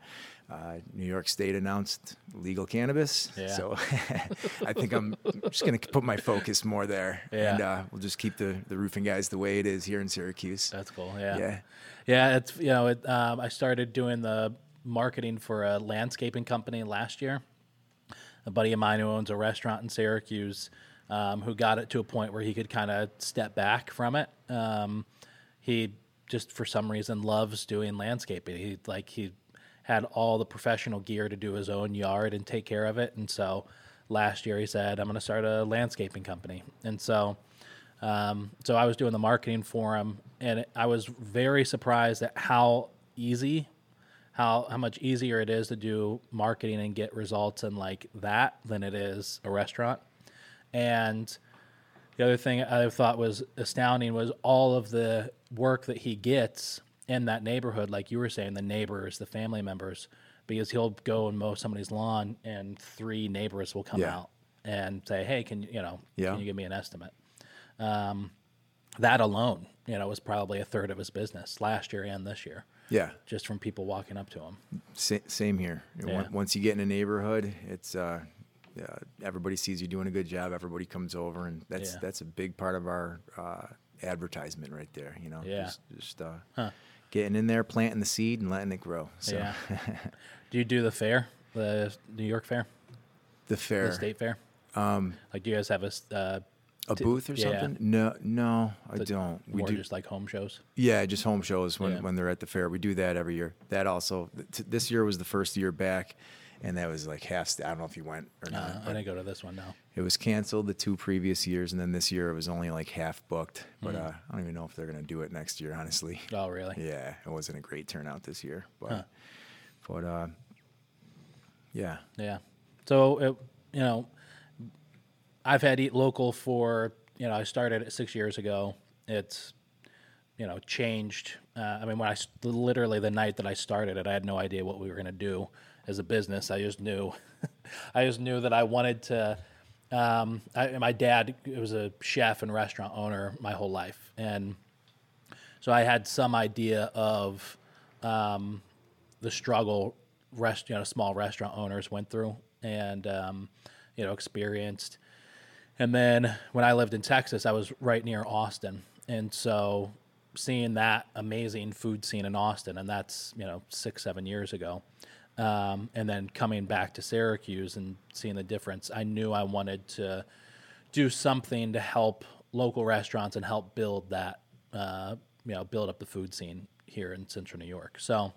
Uh, New York State announced legal cannabis, Yeah. so <laughs> I think I'm just going to put my focus more there, Yeah. and uh, we'll just keep the, the roofing guys the way it is here in Syracuse. That's cool. Yeah. Yeah. Yeah. It's, you know, it, um, I started doing the marketing for a landscaping company last year. A buddy of mine who owns a restaurant in Syracuse, um, who got it to a point where he could kind of step back from it. Um, he just for some reason loves doing landscaping. He like he had all the professional gear to do his own yard and take care of it, and so last year he said, "I'm going to start a landscaping company," and so. Um, so I was doing the marketing for him, and I was very surprised at how easy, how how much easier it is to do marketing and get results and like that than it is a restaurant. And the other thing I thought was astounding was all of the work that he gets in that neighborhood, like you were saying, the neighbors, the family members, because he'll go and mow somebody's lawn, and three neighbors will come Yeah. out and say, "Hey, can you, know, Yeah. can you give me an estimate?" Um, that alone, you know, was probably a third of his business last year and this year, Yeah, just from people walking up to him. sa- same here. Yeah. Once you get in a neighborhood, it's uh, uh, everybody sees you doing a good job. Everybody comes over, and that's Yeah. that's a big part of our uh, advertisement right there. You know, Yeah. just, just uh, getting in there, planting the seed, and letting it grow. So Yeah. <laughs> do you do the fair, the New York Fair, the fair, the state fair? Um, like, do you guys have a uh, a t- booth or yeah. something? No, no, I don't. We more do just like home shows? Yeah, just home shows when, Yeah. when they're at the fair. We do that every year. That also, th- this year was the first year back, and that was like half. st- I don't know if you went or not. Uh, I didn't go to this one. No. it was canceled the two previous years, and then this year it was only like half booked. But Mm. uh, I don't even know if they're gonna do it next year. Honestly, Oh, really? <laughs> yeah, it wasn't a great turnout this year. But, but uh, yeah, Yeah. So, it, you know, I've had Eat Local for, you know, I started it six years ago. It's, you know, changed. Uh, I mean, when I literally the night that I started it, I had no idea what we were going to do as a business. I just knew, <laughs> I just knew that I wanted to. Um, I, my dad was a chef and restaurant owner my whole life, and so I had some idea of um, the struggle rest you know small restaurant owners went through and um, you know experienced and then when i lived in texas i was right near austin and so seeing that amazing food scene in austin and that's you know six seven years ago um, and then coming back to syracuse and seeing the difference i knew i wanted to do something to help local restaurants and help build that uh, you know build up the food scene here in central new york so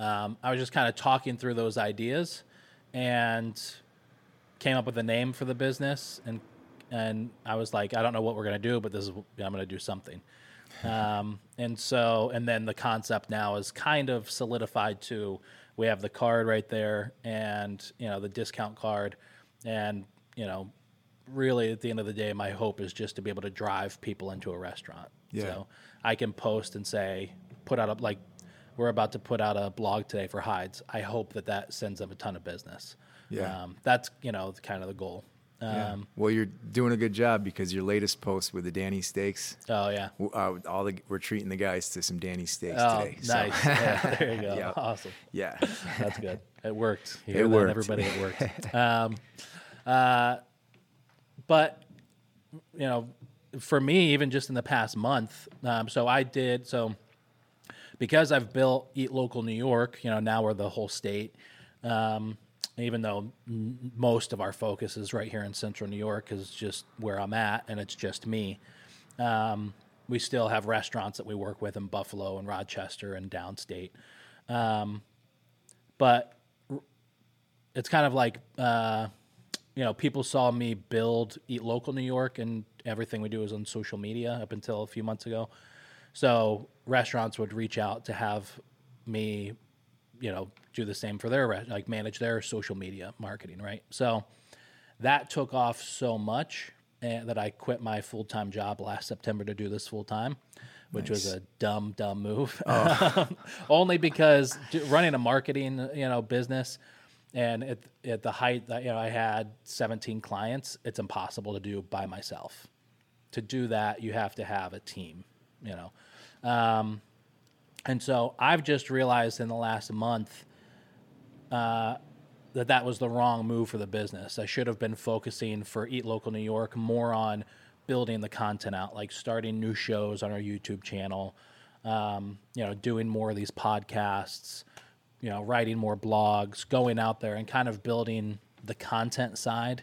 um, I was just kind of talking through those ideas and came up with a name for the business and and I was like, I don't know what we're gonna do, but this is I'm gonna do something. Um, and so and then the concept now is kind of solidified to we have the card right there and you know the discount card. And you know really at the end of the day my hope is just to be able to drive people into a restaurant. Yeah. so i can post and say put out a like we're about to put out a blog today for Heid's i hope that that sends them a ton of business. Yeah. um, that's you know kind of the goal yeah. um, well, you're doing a good job because your latest post with the Danny Steaks. oh yeah Uh, all the we're treating the guys to some Danny steaks oh today. so- nice yeah, there you go <laughs> Yeah. awesome yeah. That's good. It worked. You It worked. Everybody, it worked. <laughs> um, uh, but you know, for me, even just in the past month, um, so I did so because I've built Eat Local New York. You know, now we're the whole state. Um, even though most of our focus is right here in Central New York, is just where I'm at, and it's just me. Um, we still have restaurants that we work with in Buffalo and Rochester and downstate. Um, but it's kind of like uh, you know people saw me build eat local new york and everything we do is on social media up until a few months ago so restaurants would reach out to have me you know do the same for their like manage their social media marketing right so that took off so much eh, that I quit my full time job last September to do this full time, which was a dumb, dumb move. <laughs> Only because running a marketing you know business, and at at the height that you know I had 17 clients, it's impossible to do by myself. To do that, you have to have a team, you know. Um, and so I've just realized in the last month that that was the wrong move for the business. I should have been focusing for Eat Local New York more on building the content out, like starting new shows on our YouTube channel, um, you know, doing more of these podcasts, you know, writing more blogs, going out there and kind of building the content side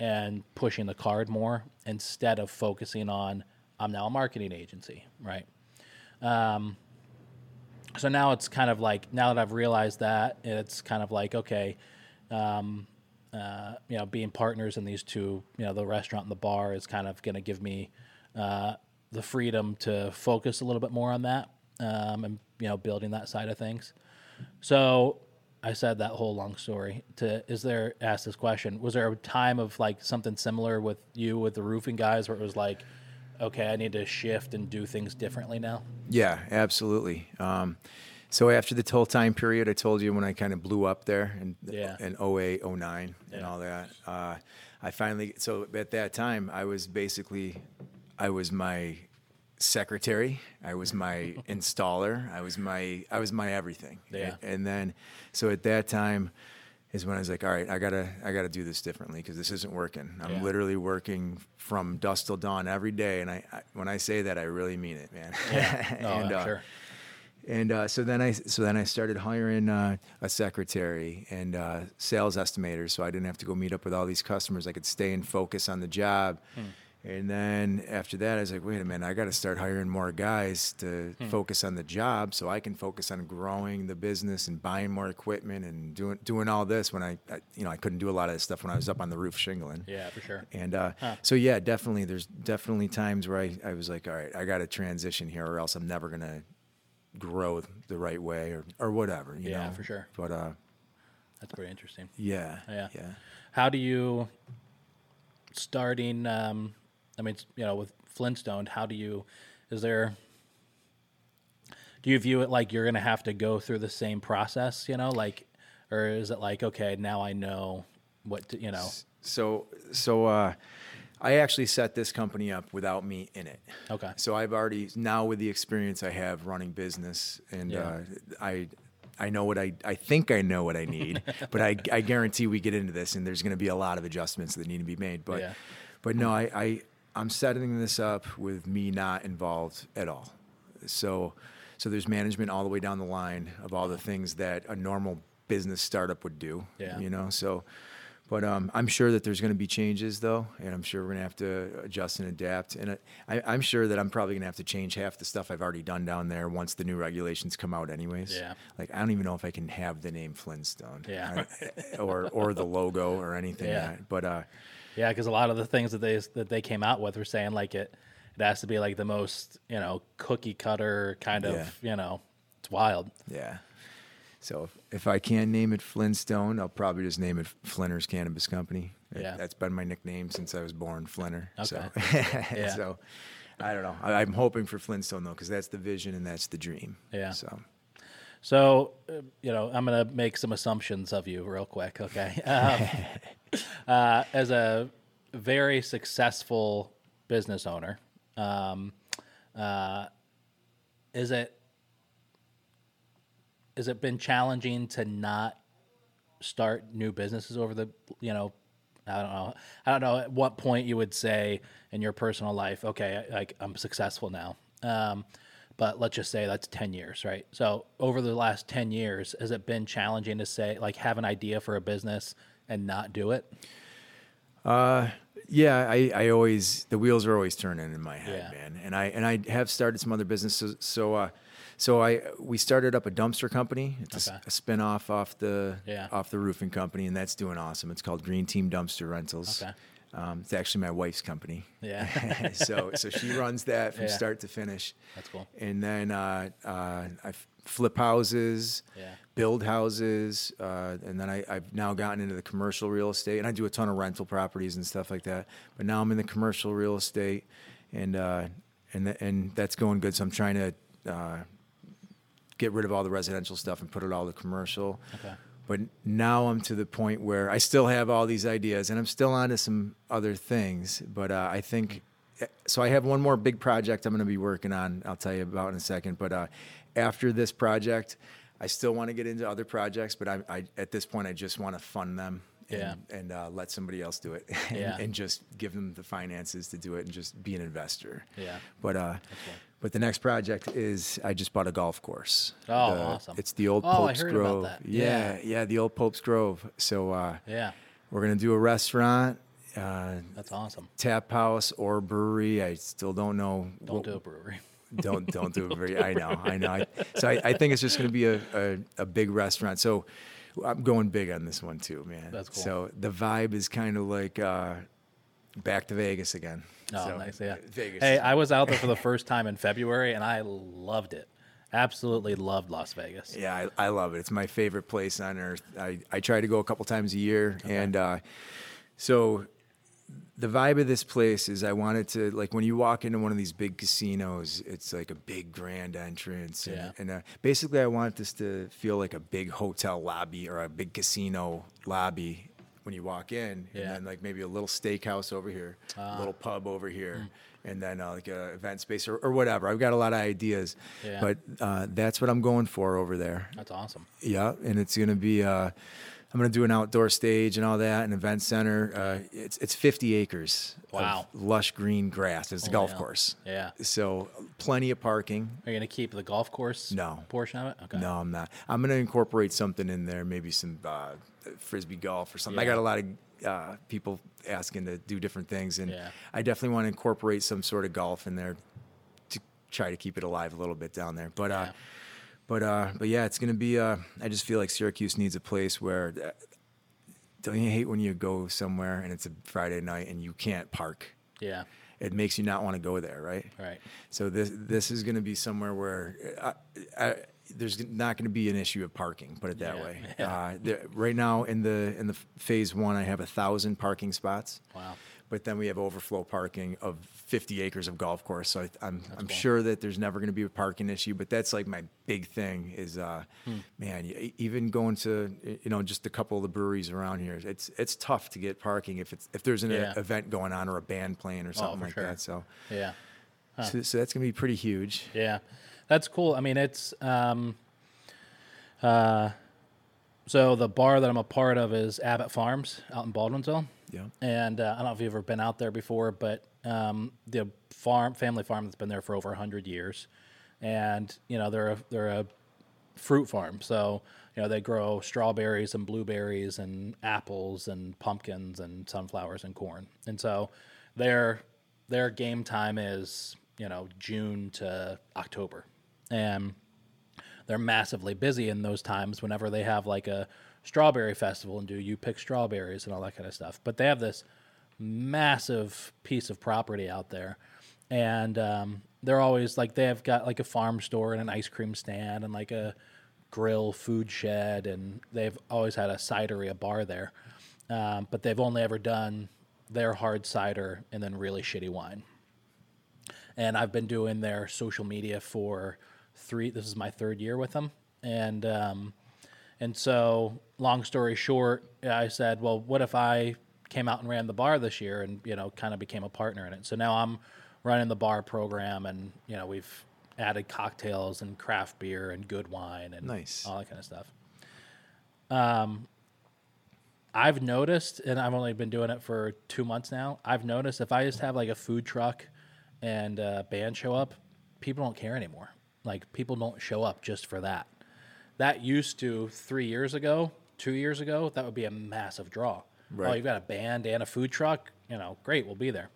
and pushing the card more instead of focusing on I'm now a marketing agency, right? Um, so now it's kind of like now that I've realized that it's kind of like okay, um, uh, you know, being partners in these two, you know, the restaurant and the bar is kind of going to give me uh, the freedom to focus a little bit more on that um, and you know building that side of things. So I said that whole long story to is there ask this question was there a time of like something similar with you with the roofing guys where it was like okay I need to shift and do things differently now Yeah, absolutely. Um, so after the toll time period, I told you when I kind of blew up there in, Yeah. in 08, 09 and all that, uh, I finally, so at that time, I was basically, I was my secretary, I was my <laughs> installer, I was my, I was my everything. Yeah. And then, so at that time is when I was like, all right, I gotta, I gotta do this differently because this isn't working. I'm Yeah. literally working from dusk till dawn every day. And I, I, when I say that, I really mean it, man. <laughs> oh and, uh, sure and uh, so then I so then I started hiring uh, a secretary and uh, sales estimators, so I didn't have to go meet up with all these customers. I could stay and focus on the job. And then after that, I was like, wait a minute, I got to start hiring more guys to focus on the job, so I can focus on growing the business and buying more equipment and doing doing all this. When I, I you know I couldn't do a lot of this stuff when I was up on the roof shingling. yeah for sure And uh, so, yeah, definitely, there's definitely times where I, I was like, all right, I got to transition here, or else I'm never gonna grow the right way, or or whatever. You Yeah, know? for sure. But uh, that's pretty interesting yeah, Yeah. yeah. How do you starting? Um, I mean, you know, with Flynstoned, how do you? Is there? Do you view it like you're going to have to go through the same process? You know, like, or is it like, okay, now I know what to, you know? So so uh, I actually set this company up without me in it. Okay. So I've already now with the experience I have running business, and Yeah. uh, I. I know what I, I think I know what I need, <laughs> but I, I guarantee we get into this and there's going to be a lot of adjustments that need to be made. But, Yeah. but no, I, I, I'm setting this up with me not involved at all. So, so there's management all the way down the line of all the things that a normal business startup would do. Yeah. You know, so, but um, I'm sure that there's going to be changes though, and I'm sure we're going to have to adjust and adapt. And I, I'm sure that I'm probably going to have to change half the stuff I've already done down there once the new regulations come out, anyways. Yeah. Like I don't even know if I can have the name Flynstoned. Yeah. I- or or the logo or anything. <laughs> Yeah. Yet. But uh, Yeah, because a lot of the things that they that they came out with were saying like it it has to be like the most you know cookie cutter kind of Yeah. you know it's wild. Yeah. So if, if I can't name it Flynstoned, I'll probably just name it Flinter's Cannabis Company. Yeah. That's been my nickname since I was born, Flinter. So, <laughs> Yeah. so I don't know. I, I'm hoping for Flynstoned though, because that's the vision and that's the dream. Yeah. So So, uh, you know, I'm going to make some assumptions of you real quick, okay? <laughs> Um, uh, as a very successful business owner, um, uh, is it is it been challenging to not start new businesses over the you know I don't know I don't know at what point you would say in your personal life okay I, like I'm successful now um, but let's just say that's 10 years right so over the last 10 years has it been challenging to say like have an idea for a business and not do it Uh, yeah, I, I always the wheels are always turning in my head, Yeah. man. And I and I have started some other businesses. So uh, so I we started up a dumpster company. It's Okay. a, spin off off the Yeah. off the roofing company, and that's doing awesome. It's called Green Team Dumpster Rentals. Okay. Um, it's actually my wife's company. Yeah. <laughs> so so she runs that from Yeah. start to finish. That's cool. And then uh, uh, I flip houses, Yeah. build houses, uh, and then I, I've now gotten into the commercial real estate, and I do a ton of rental properties and stuff like that. But now I'm in the commercial real estate, and uh, and th- and that's going good. So I'm trying to uh, get rid of all the residential stuff and put it all to commercial. Okay. But now I'm to the point where I still have all these ideas, and I'm still onto some other things. But uh, I think so. I have one more big project I'm going to be working on. I'll tell you about in a second. But uh, after this project, I still want to get into other projects. But I, I at this point, I just want to fund them. And, Yeah. and uh, let somebody else do it, and, Yeah. <laughs> and just give them the finances to do it, and just be an investor. Yeah. But uh, But the next project is I just bought a golf course. Oh, The- awesome. It's the old Oh, I Pope's heard about Grove. that. Yeah, Yeah. yeah, the old Pope's Grove. So uh, Yeah, we're gonna do a restaurant, uh, that's awesome. tap house, or brewery. I still don't know. Don't what- do a brewery. <laughs> don't don't do it very. <laughs> I know, I know. I, so I, I think it's just going to be a, a a big restaurant. So I'm going big on this one too, man. That's cool. So the vibe is kind of like uh, back to Vegas again. Oh, So, nice. Yeah. Vegas. Hey, I was out there for the first time in February, and I loved it. Absolutely loved Las Vegas. Yeah, I, I love it. It's my favorite place on earth. I, I try to go a couple times a year. And uh, so the vibe of this place is I wanted to, like, when you walk into one of these big casinos, it's like a big grand entrance. And, Yeah. and uh, basically, I want this to feel like a big hotel lobby or a big casino lobby when you walk in. Yeah. And then, like, maybe a little steakhouse over here, a little pub over here. And then uh, like a event space or, or whatever. I've got a lot of ideas, Yeah. but uh, that's what I'm going for over there. That's awesome. Yeah, and it's gonna be. Uh, I'm gonna do an outdoor stage and all that, an event center. Uh, it's it's 50 acres. Wow. Of lush green grass. It's a golf hell. course. Yeah. So plenty of parking. Are you going to keep the golf course No. portion of it? Okay. No, I'm not. I'm gonna incorporate something in there, maybe some uh, frisbee golf or something. I got a lot of uh, people asking to do different things, and Yeah. I definitely want to incorporate some sort of golf in there to try to keep it alive a little bit down there. But uh, Yeah. but uh, but yeah, it's gonna be. Uh, I just feel like Syracuse needs a place where. Uh, don't you hate when you go somewhere and it's a Friday night and you can't park? Yeah. It makes you not want to go there, right? Right. So this this is going to be somewhere where uh, I, there's not going to be an issue of parking. Put it that Yeah, way. <laughs> yeah. Uh, the, right now in the in the phase one, I have a thousand parking spots. Wow. But then we have overflow parking of 50 acres of golf course. So I, I'm I'm sure that there's never going to be a parking issue. But that's like my big thing is, uh, Hmm. man, even going to you know just a couple of the breweries around here, it's it's tough to get parking if it's if there's an Yeah. event going on or a band playing or something for like sure. that. So. Yeah. So, so that's gonna be pretty huge. Yeah, that's cool. I mean, it's um, uh, so the bar that I'm a part of is Abbott Farms out in Baldwinsville, Yeah. and uh, I don't know if you've ever been out there before, but um, the farm, family farm that's been there for over hundred years, and you know they're a, they're a fruit farm, so you know they grow strawberries and blueberries and apples and pumpkins and sunflowers and corn, and so their their game time is you know June to October, and they're massively busy in those times whenever they have like a strawberry festival and do you pick strawberries and all that kind of stuff. But they have this massive piece of property out there, and um, they're always like they have got like a farm store and an ice cream stand and like a grill food shed, and they've always had a cidery, a bar there. Um, but they've only ever done their hard cider and then really shitty wine and I've been doing their social media for three. This is my third year with them, and um, and so long story short, I said, well, what if I came out and ran the bar this year, and you know, kind of became a partner in it. So now I'm running the bar program, and you know, we've added cocktails and craft beer and good wine and Nice. all that kind of stuff. Um, I've noticed, and I've only been doing it for two months now. I've noticed if I just have like a food truck and a band show up, people don't care anymore. Like people don't show up just for that. That used to three years ago, two years ago, that would be a massive draw. Oh, you've got a band and a food truck, you know, great, we'll be there.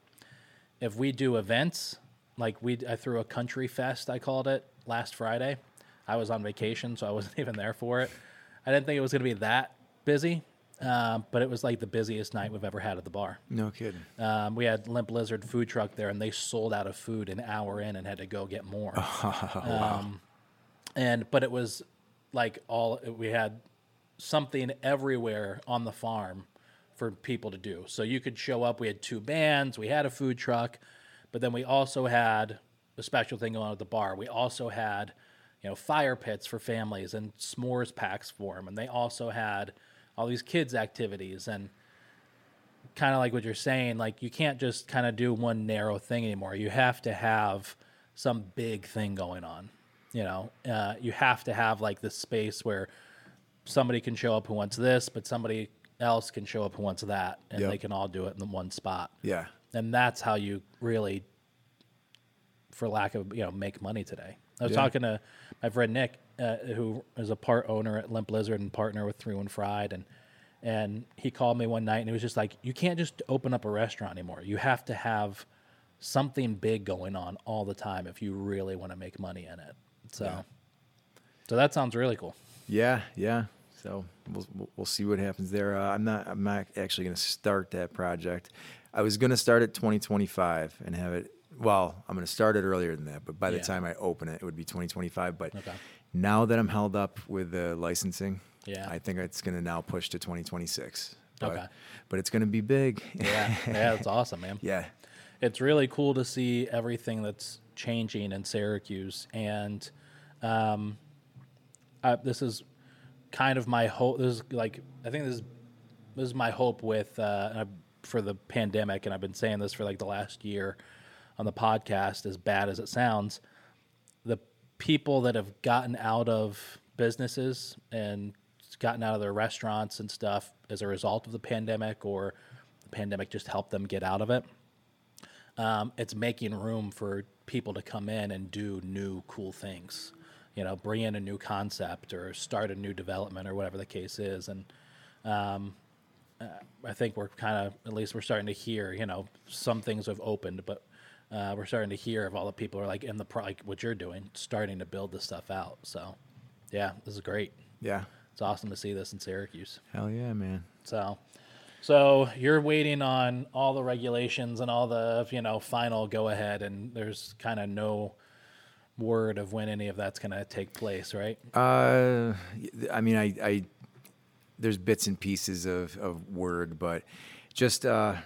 If we do events, like we, I threw a country fest, I called it last Friday. I was on vacation, so I wasn't <laughs> even there for it. I didn't think it was going to be that busy, um, but it was like the busiest night we've ever had at the bar. No kidding. Um, we had Limp Lizard food truck there, and they sold out of food an hour in and had to go get more. <laughs> um, and but it was like all we had something everywhere on the farm for people to do. So you could show up. We had two bands. We had a food truck, but then we also had a special thing going on at the bar. We also had you know fire pits for families and s'mores packs for them, and they also had all these kids activities and kind of like what you're saying, like you can't just kind of do one narrow thing anymore. You have to have some big thing going on. You know, uh, you have to have like this space where somebody can show up who wants this, but somebody else can show up who wants that, and Yep. they can all do it in the one spot. Yeah. And that's how you really for lack of you know make money today. I was Yeah. talking to my friend Nick, uh, who is a part owner at Limp Lizard and partner with Three One Fried, and and he called me one night and he was just like, you can't just open up a restaurant anymore. You have to have something big going on all the time if you really want to make money in it. So, so that sounds really cool. Yeah, yeah. So we'll we'll- see what happens there. Uh, I'm not I'm not actually going to start that project. I was going to start it 2025 and have it. Well, I'm going to start it earlier than that, but by the Yeah. time I open it, it would be 2025. But Okay. Now that I'm held up with the licensing, Yeah. I think it's going to now push to 2026. But, Okay. but it's going to be big. Yeah, yeah, that's <laughs> awesome, man. yeah. it's really cool to see everything that's changing in Syracuse, and um, uh, this is kind of my hope. This is like I think this is this is my hope with uh, for the pandemic, and I've been saying this for like the last year on the podcast. As bad as it sounds, people that have gotten out of businesses and gotten out of their restaurants and stuff as a result of the pandemic, or the pandemic just helped them get out of it um, it's making room for people to come in and do new cool things you know bring in a new concept or start a new development or whatever the case is. And um, uh, i think we're kind of at least we're starting to hear you know some things have opened but uh, we're starting to hear of all the people who are like in the pro- like what you're doing starting to build this stuff out so yeah this is great Yeah. it's awesome to see this in syracuse Hell yeah, man. so, so you're waiting on all the regulations and all the you know final go ahead, and there's kind of no word of when any of that's going to take place, right? Uh, I mean, I, I there's bits and pieces of, of word, but just uh,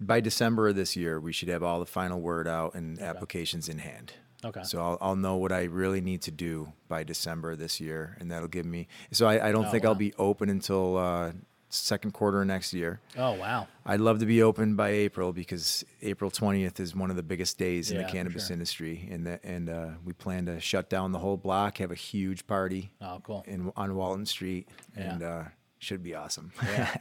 by December of this year, we should have all the final word out and applications in hand. Okay. So I'll, I'll know what I really need to do by December this year, and that'll give me. So I, I don't Oh, think wow. I'll be open until uh, second quarter of next year. Oh wow, I'd love to be open by April because April 20th is one of the biggest days in the cannabis sure. industry, and that, and uh, we plan to shut down the whole block, have a huge party oh cool. in on Walton Street, Yeah. and uh, should be awesome. <laughs> Yeah,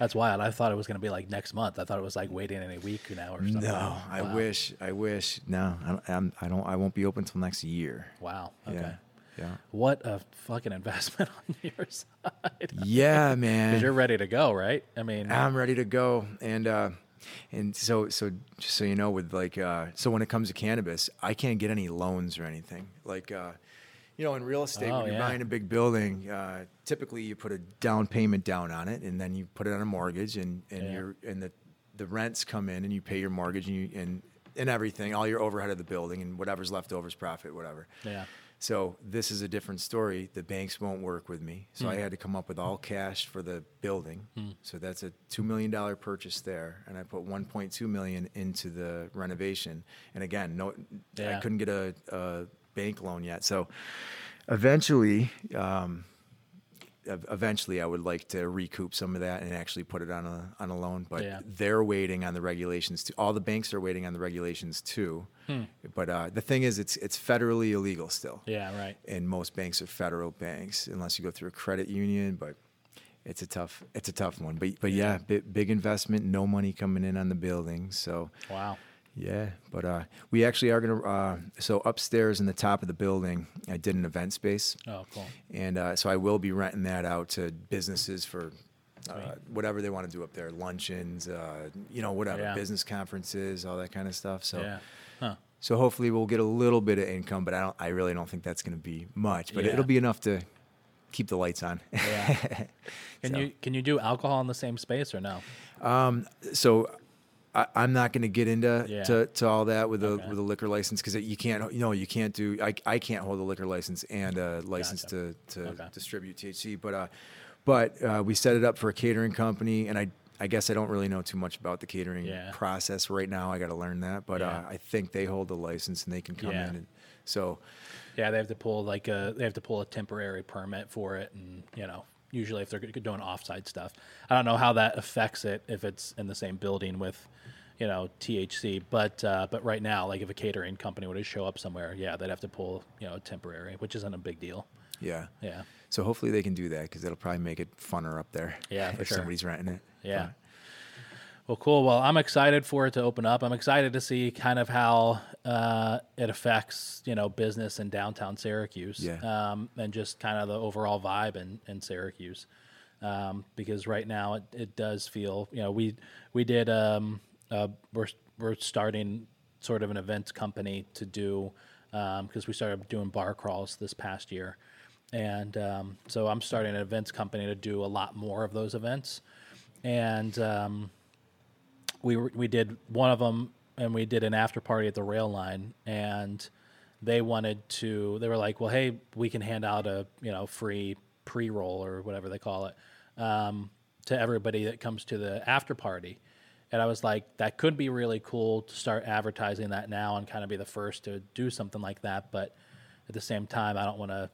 that's wild. I thought it was going to be like next month. I thought it was like waiting in a week now or something. no, I wish, I wish. No, I don't, I'm, I don't. I won't be open until next year. Wow. Okay. Yeah, yeah, What a fucking investment <laughs> on your side. yeah, Because man. you're ready to go, right? I mean, I'm ready to go, and uh, and so so just so you know, with like uh, so when it comes to cannabis, I can't get any loans or anything. Like uh, you know, in real estate, Oh, when you're yeah. buying a big building, uh, typically you put a down payment down on it, and then you put it on a mortgage, and and Yeah. your and the the rents come in, and you pay your mortgage, and you and and everything, all your overhead of the building, and whatever's left over is profit, whatever. yeah. So this is a different story. The banks won't work with me, so I had to come up with all cash for the building. So that's a two million dollar purchase there, and I put one point two million into the renovation. And again, no, Yeah. I couldn't get a, a bank loan yet. So eventually, um, eventually, I would like to recoup some of that and actually put it on a on a loan. But Yeah. they're waiting on the regulations too. All the banks are waiting on the regulations too. But uh, the thing is, it's it's federally illegal still Yeah. Right. and most banks are federal banks unless you go through a credit union but it's a tough it's a tough one but but yeah, bi- big investment no money coming in on the building so Wow. Yeah but uh we actually are gonna uh so upstairs in the top of the building i did an event space Oh, cool. and uh, so I will be renting that out to businesses for uh, whatever they want to do up there, luncheons, uh, you know, whatever, Yeah. business conferences, all that kind of stuff. So, Yeah. Huh. so hopefully we'll get a little bit of income, but I don't, I really don't think that's going to be much, but Yeah. it'll be enough to keep the lights on. Yeah. <laughs> Can So- you can you do alcohol in the same space or no? Um, so I, I'm not going to get into Yeah. to, to all that with a Okay. with a liquor license because you can't you know you can't do I, I can't hold a liquor license and a license Gotcha. to, to Okay. distribute THC but uh but uh, we set it up for a catering company and I I guess I don't really know too much about the catering Yeah. process right now I got to learn that but Yeah. uh, I think they hold the license and they can come in and so Yeah, they have to pull like a they have to pull a temporary permit for it, and you know usually if they're doing offsite stuff, I don't know how that affects it if it's in the same building with you know THC, but uh, but right now like if a catering company were to show up somewhere, yeah, they'd have to pull you know temporary, which isn't a big deal. yeah Yeah, so hopefully they can do that because it'll probably make it funner up there Yeah, for if sure. somebody's renting it yeah. Well, cool. Well, I'm excited for it to open up. I'm excited to see kind of how uh, it affects, you know, business in downtown Syracuse, Yeah. um, and just kind of the overall vibe in, in Syracuse. Um, because right now it, it does feel, you know, we we did um, uh, we're we're starting sort of an events company to do because we started doing bar crawls this past year, and um, so I'm starting an events company to do a lot more of those events, and um, we we did one of them and we did an after party at the rail line and they wanted to they were like well hey we can hand out a you know free pre-roll or whatever they call it um, to everybody that comes to the after party. And i was like that could be really cool to start advertising that now and kind of be the first to do something like that but at the same time i don't want to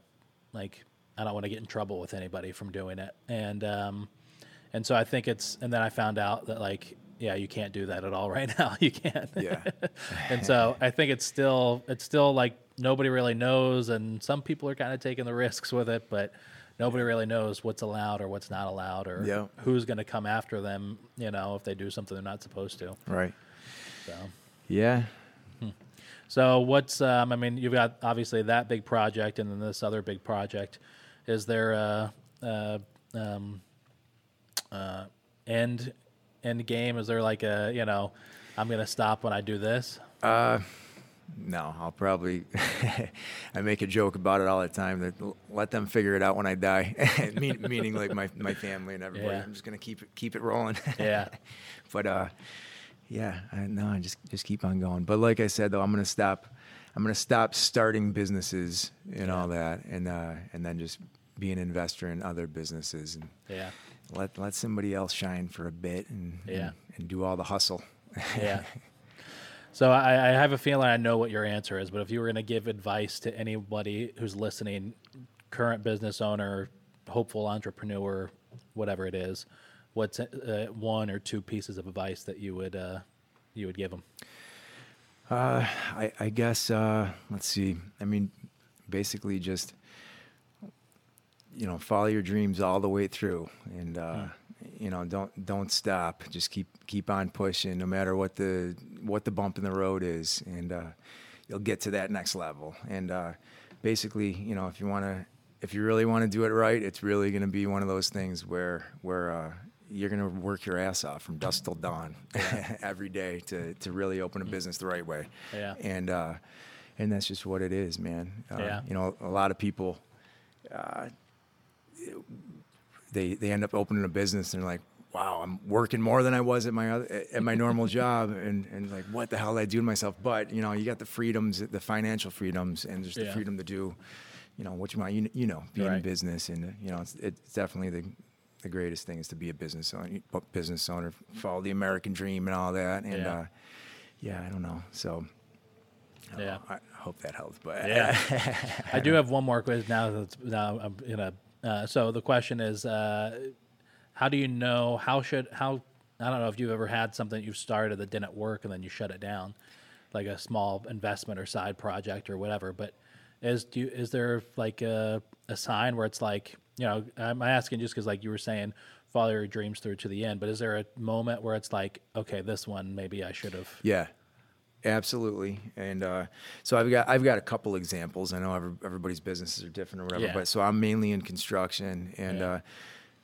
like i don't want to get in trouble with anybody from doing it. And um, and so I think it's, and then I found out that like, yeah, you can't do that at all <laughs> right now. You can't. Yeah. <laughs> and so I think it's still, it's still like nobody really knows, and some people are kind of taking the risks with it, but nobody really knows what's allowed or what's not allowed or Yeah. who's going to come after them, you know, if they do something they're not supposed to. Right. So. Yeah. So what's um, I mean, you've got obviously that big project and then this other big project. Is there a, a um, uh, end end game? Is there like a you know, I'm gonna stop when I do this? No, I'll probably. <laughs> I make a joke about it all the time. That let them figure it out when I die. <laughs> Mean, meaning like my, my family and everybody. Yeah. I'm just gonna keep it keep it rolling. <laughs> Yeah. but uh, yeah, I, no, I just just keep on going. But like I said though, I'm gonna stop. I'm gonna stop starting businesses and all that, and uh, and then just be an investor in other businesses and Yeah. Let let somebody else shine for a bit and Yeah. and, and do all the hustle. Yeah. <laughs> So I, I have a feeling I know what your answer is, but if you were going to give advice to anybody who's listening, current business owner, hopeful entrepreneur, whatever it is, what's uh, one or two pieces of advice that you would uh, you would give them? Uh, I, I guess uh, let's see. I mean, basically just you know follow your dreams all the way through, and uh, you know don't don't stop. Just keep keep on pushing, no matter what the what the bump in the road is, and uh, you'll get to that next level. And uh, basically, you know, if you want to, if you really want to do it right, it's really going to be one of those things where where uh, you're going to work your ass off from dusk till dawn <laughs> every day to to really open a business the right way. Yeah. And uh, and that's just what it is, man. Uh, Yeah. You know, a lot of people. They they end up opening a business and they're like, wow, I'm working more than I was at my other, at my normal <laughs> job, and and like, what the hell did I do to myself? But you know, you got the freedoms, the financial freedoms, and just the Yeah. freedom to do, you know, what you want. You, you know, be in business, and you know, it's, it's definitely the the greatest thing is to be a business owner, business owner, follow the American dream and all that, and Yeah. uh, yeah, I don't know, so. Yeah. I hope that helps, but Yeah. <laughs> I do have one more question now. That's now I'm gonna. Uh, so the question is, uh, how do you know? How should how? I don't know if you've ever had something you've started that didn't work and then you shut it down, like a small investment or side project or whatever. But is do you, is there like a, a sign where it's like you know? I'm asking just because like you were saying, follow your dreams through to the end. But is there a moment where it's like, okay, this one maybe I should have. Yeah, absolutely. And uh, so I've got I've got a couple examples. I know every, everybody's businesses are different or whatever, Yeah. but so I'm mainly in construction, and Yeah. uh,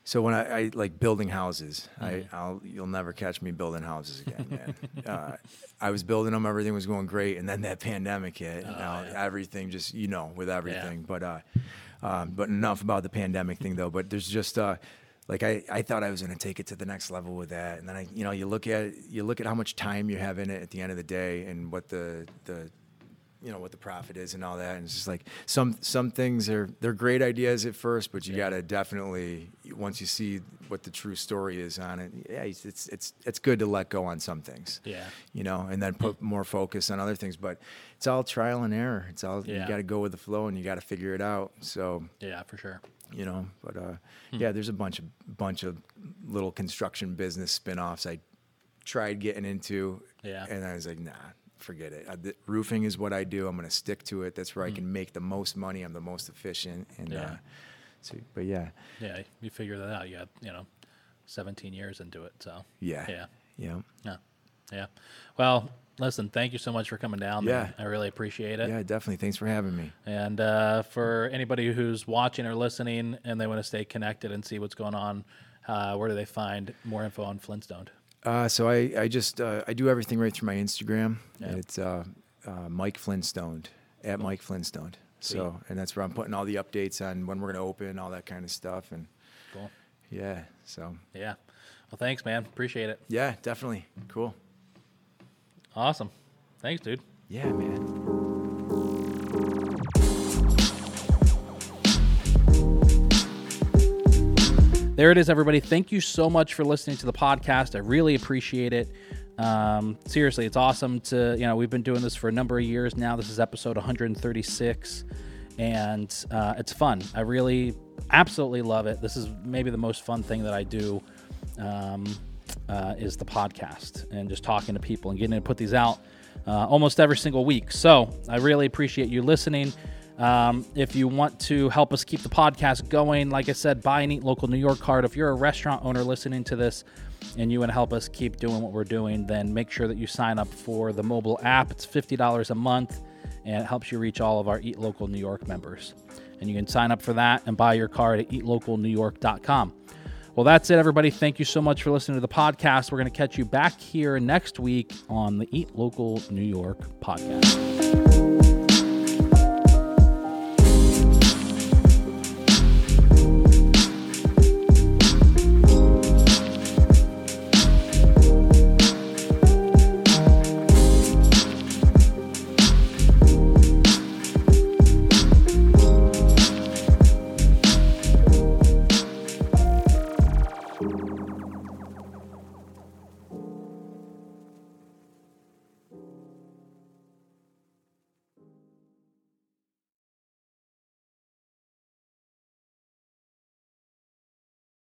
so when I, I like building houses, Mm-hmm. I I'll you'll never catch me building houses again, man. <laughs> uh, I was building them, everything was going great, and then that pandemic hit. and now Oh, yeah. everything just you know with everything, but uh, um, but enough about the pandemic thing though. But there's just uh, like I, I thought I was going to take it to the next level with that, and then I you know you look at you look at how much time you have in it at the end of the day, and what the the you know what the profit is and all that, and it's just like some some things are they're great ideas at first, but you got to definitely once you see what the true story is on it, yeah, it's it's it's, it's good to let go on some things Yeah. you know, and then put more focus on other things. But it's all trial and error. It's all Yeah. you got to go with the flow and you got to figure it out. So Yeah, for sure. You know, but uh, Hmm. yeah, there's a bunch of bunch of little construction business spin-offs I tried getting into. Yeah. and I was like, nah. Forget it. Uh, the, roofing is what I do. I'm going to stick to it. That's where I can make the most money. I'm the most efficient. And Hmm. Yeah. uh, so, but yeah, Yeah, you figure that out. You got you know, 17 years into it, so yeah, yeah, Yeah. Yeah. Yeah. Well, listen, thank you so much for coming down. man. Yeah. I really appreciate it. Yeah, definitely. Thanks for having me. And uh, for anybody who's watching or listening and they want to stay connected and see what's going on, uh, where do they find more info on Flynstoned? Uh, so I, I just uh, I do everything right through my Instagram. And it's uh, uh, Mike Flintstone at Mike Flintstone. So and that's where I'm putting all the updates on when we're gonna open, all that kind of stuff. And Cool. yeah, so Yeah. Well, thanks, man. Appreciate it. yeah, definitely cool. Awesome. Thanks, dude. Yeah, man. There it is, everybody. Thank you so much for listening to the podcast. I really appreciate it. Um, seriously, it's awesome to, you know, we've been doing this for a number of years now. This is episode 136, and uh, it's fun. I really, absolutely love it. This is maybe the most fun thing that I do um, uh, is the podcast and just talking to people and getting to put these out uh, almost every single week. So I really appreciate you listening. Um, if you want to help us keep the podcast going, like I said, buy an Eat Local New York card. If you're a restaurant owner listening to this and you want to help us keep doing what we're doing, then make sure that you sign up for the mobile app. It's $50 a month and it helps you reach all of our Eat Local New York members. And you can sign up for that and buy your card at eatlocalnewyork.com. Well, that's it, everybody. Thank you so much for listening to the podcast. We're going to catch you back here next week on the Eat Local New York podcast.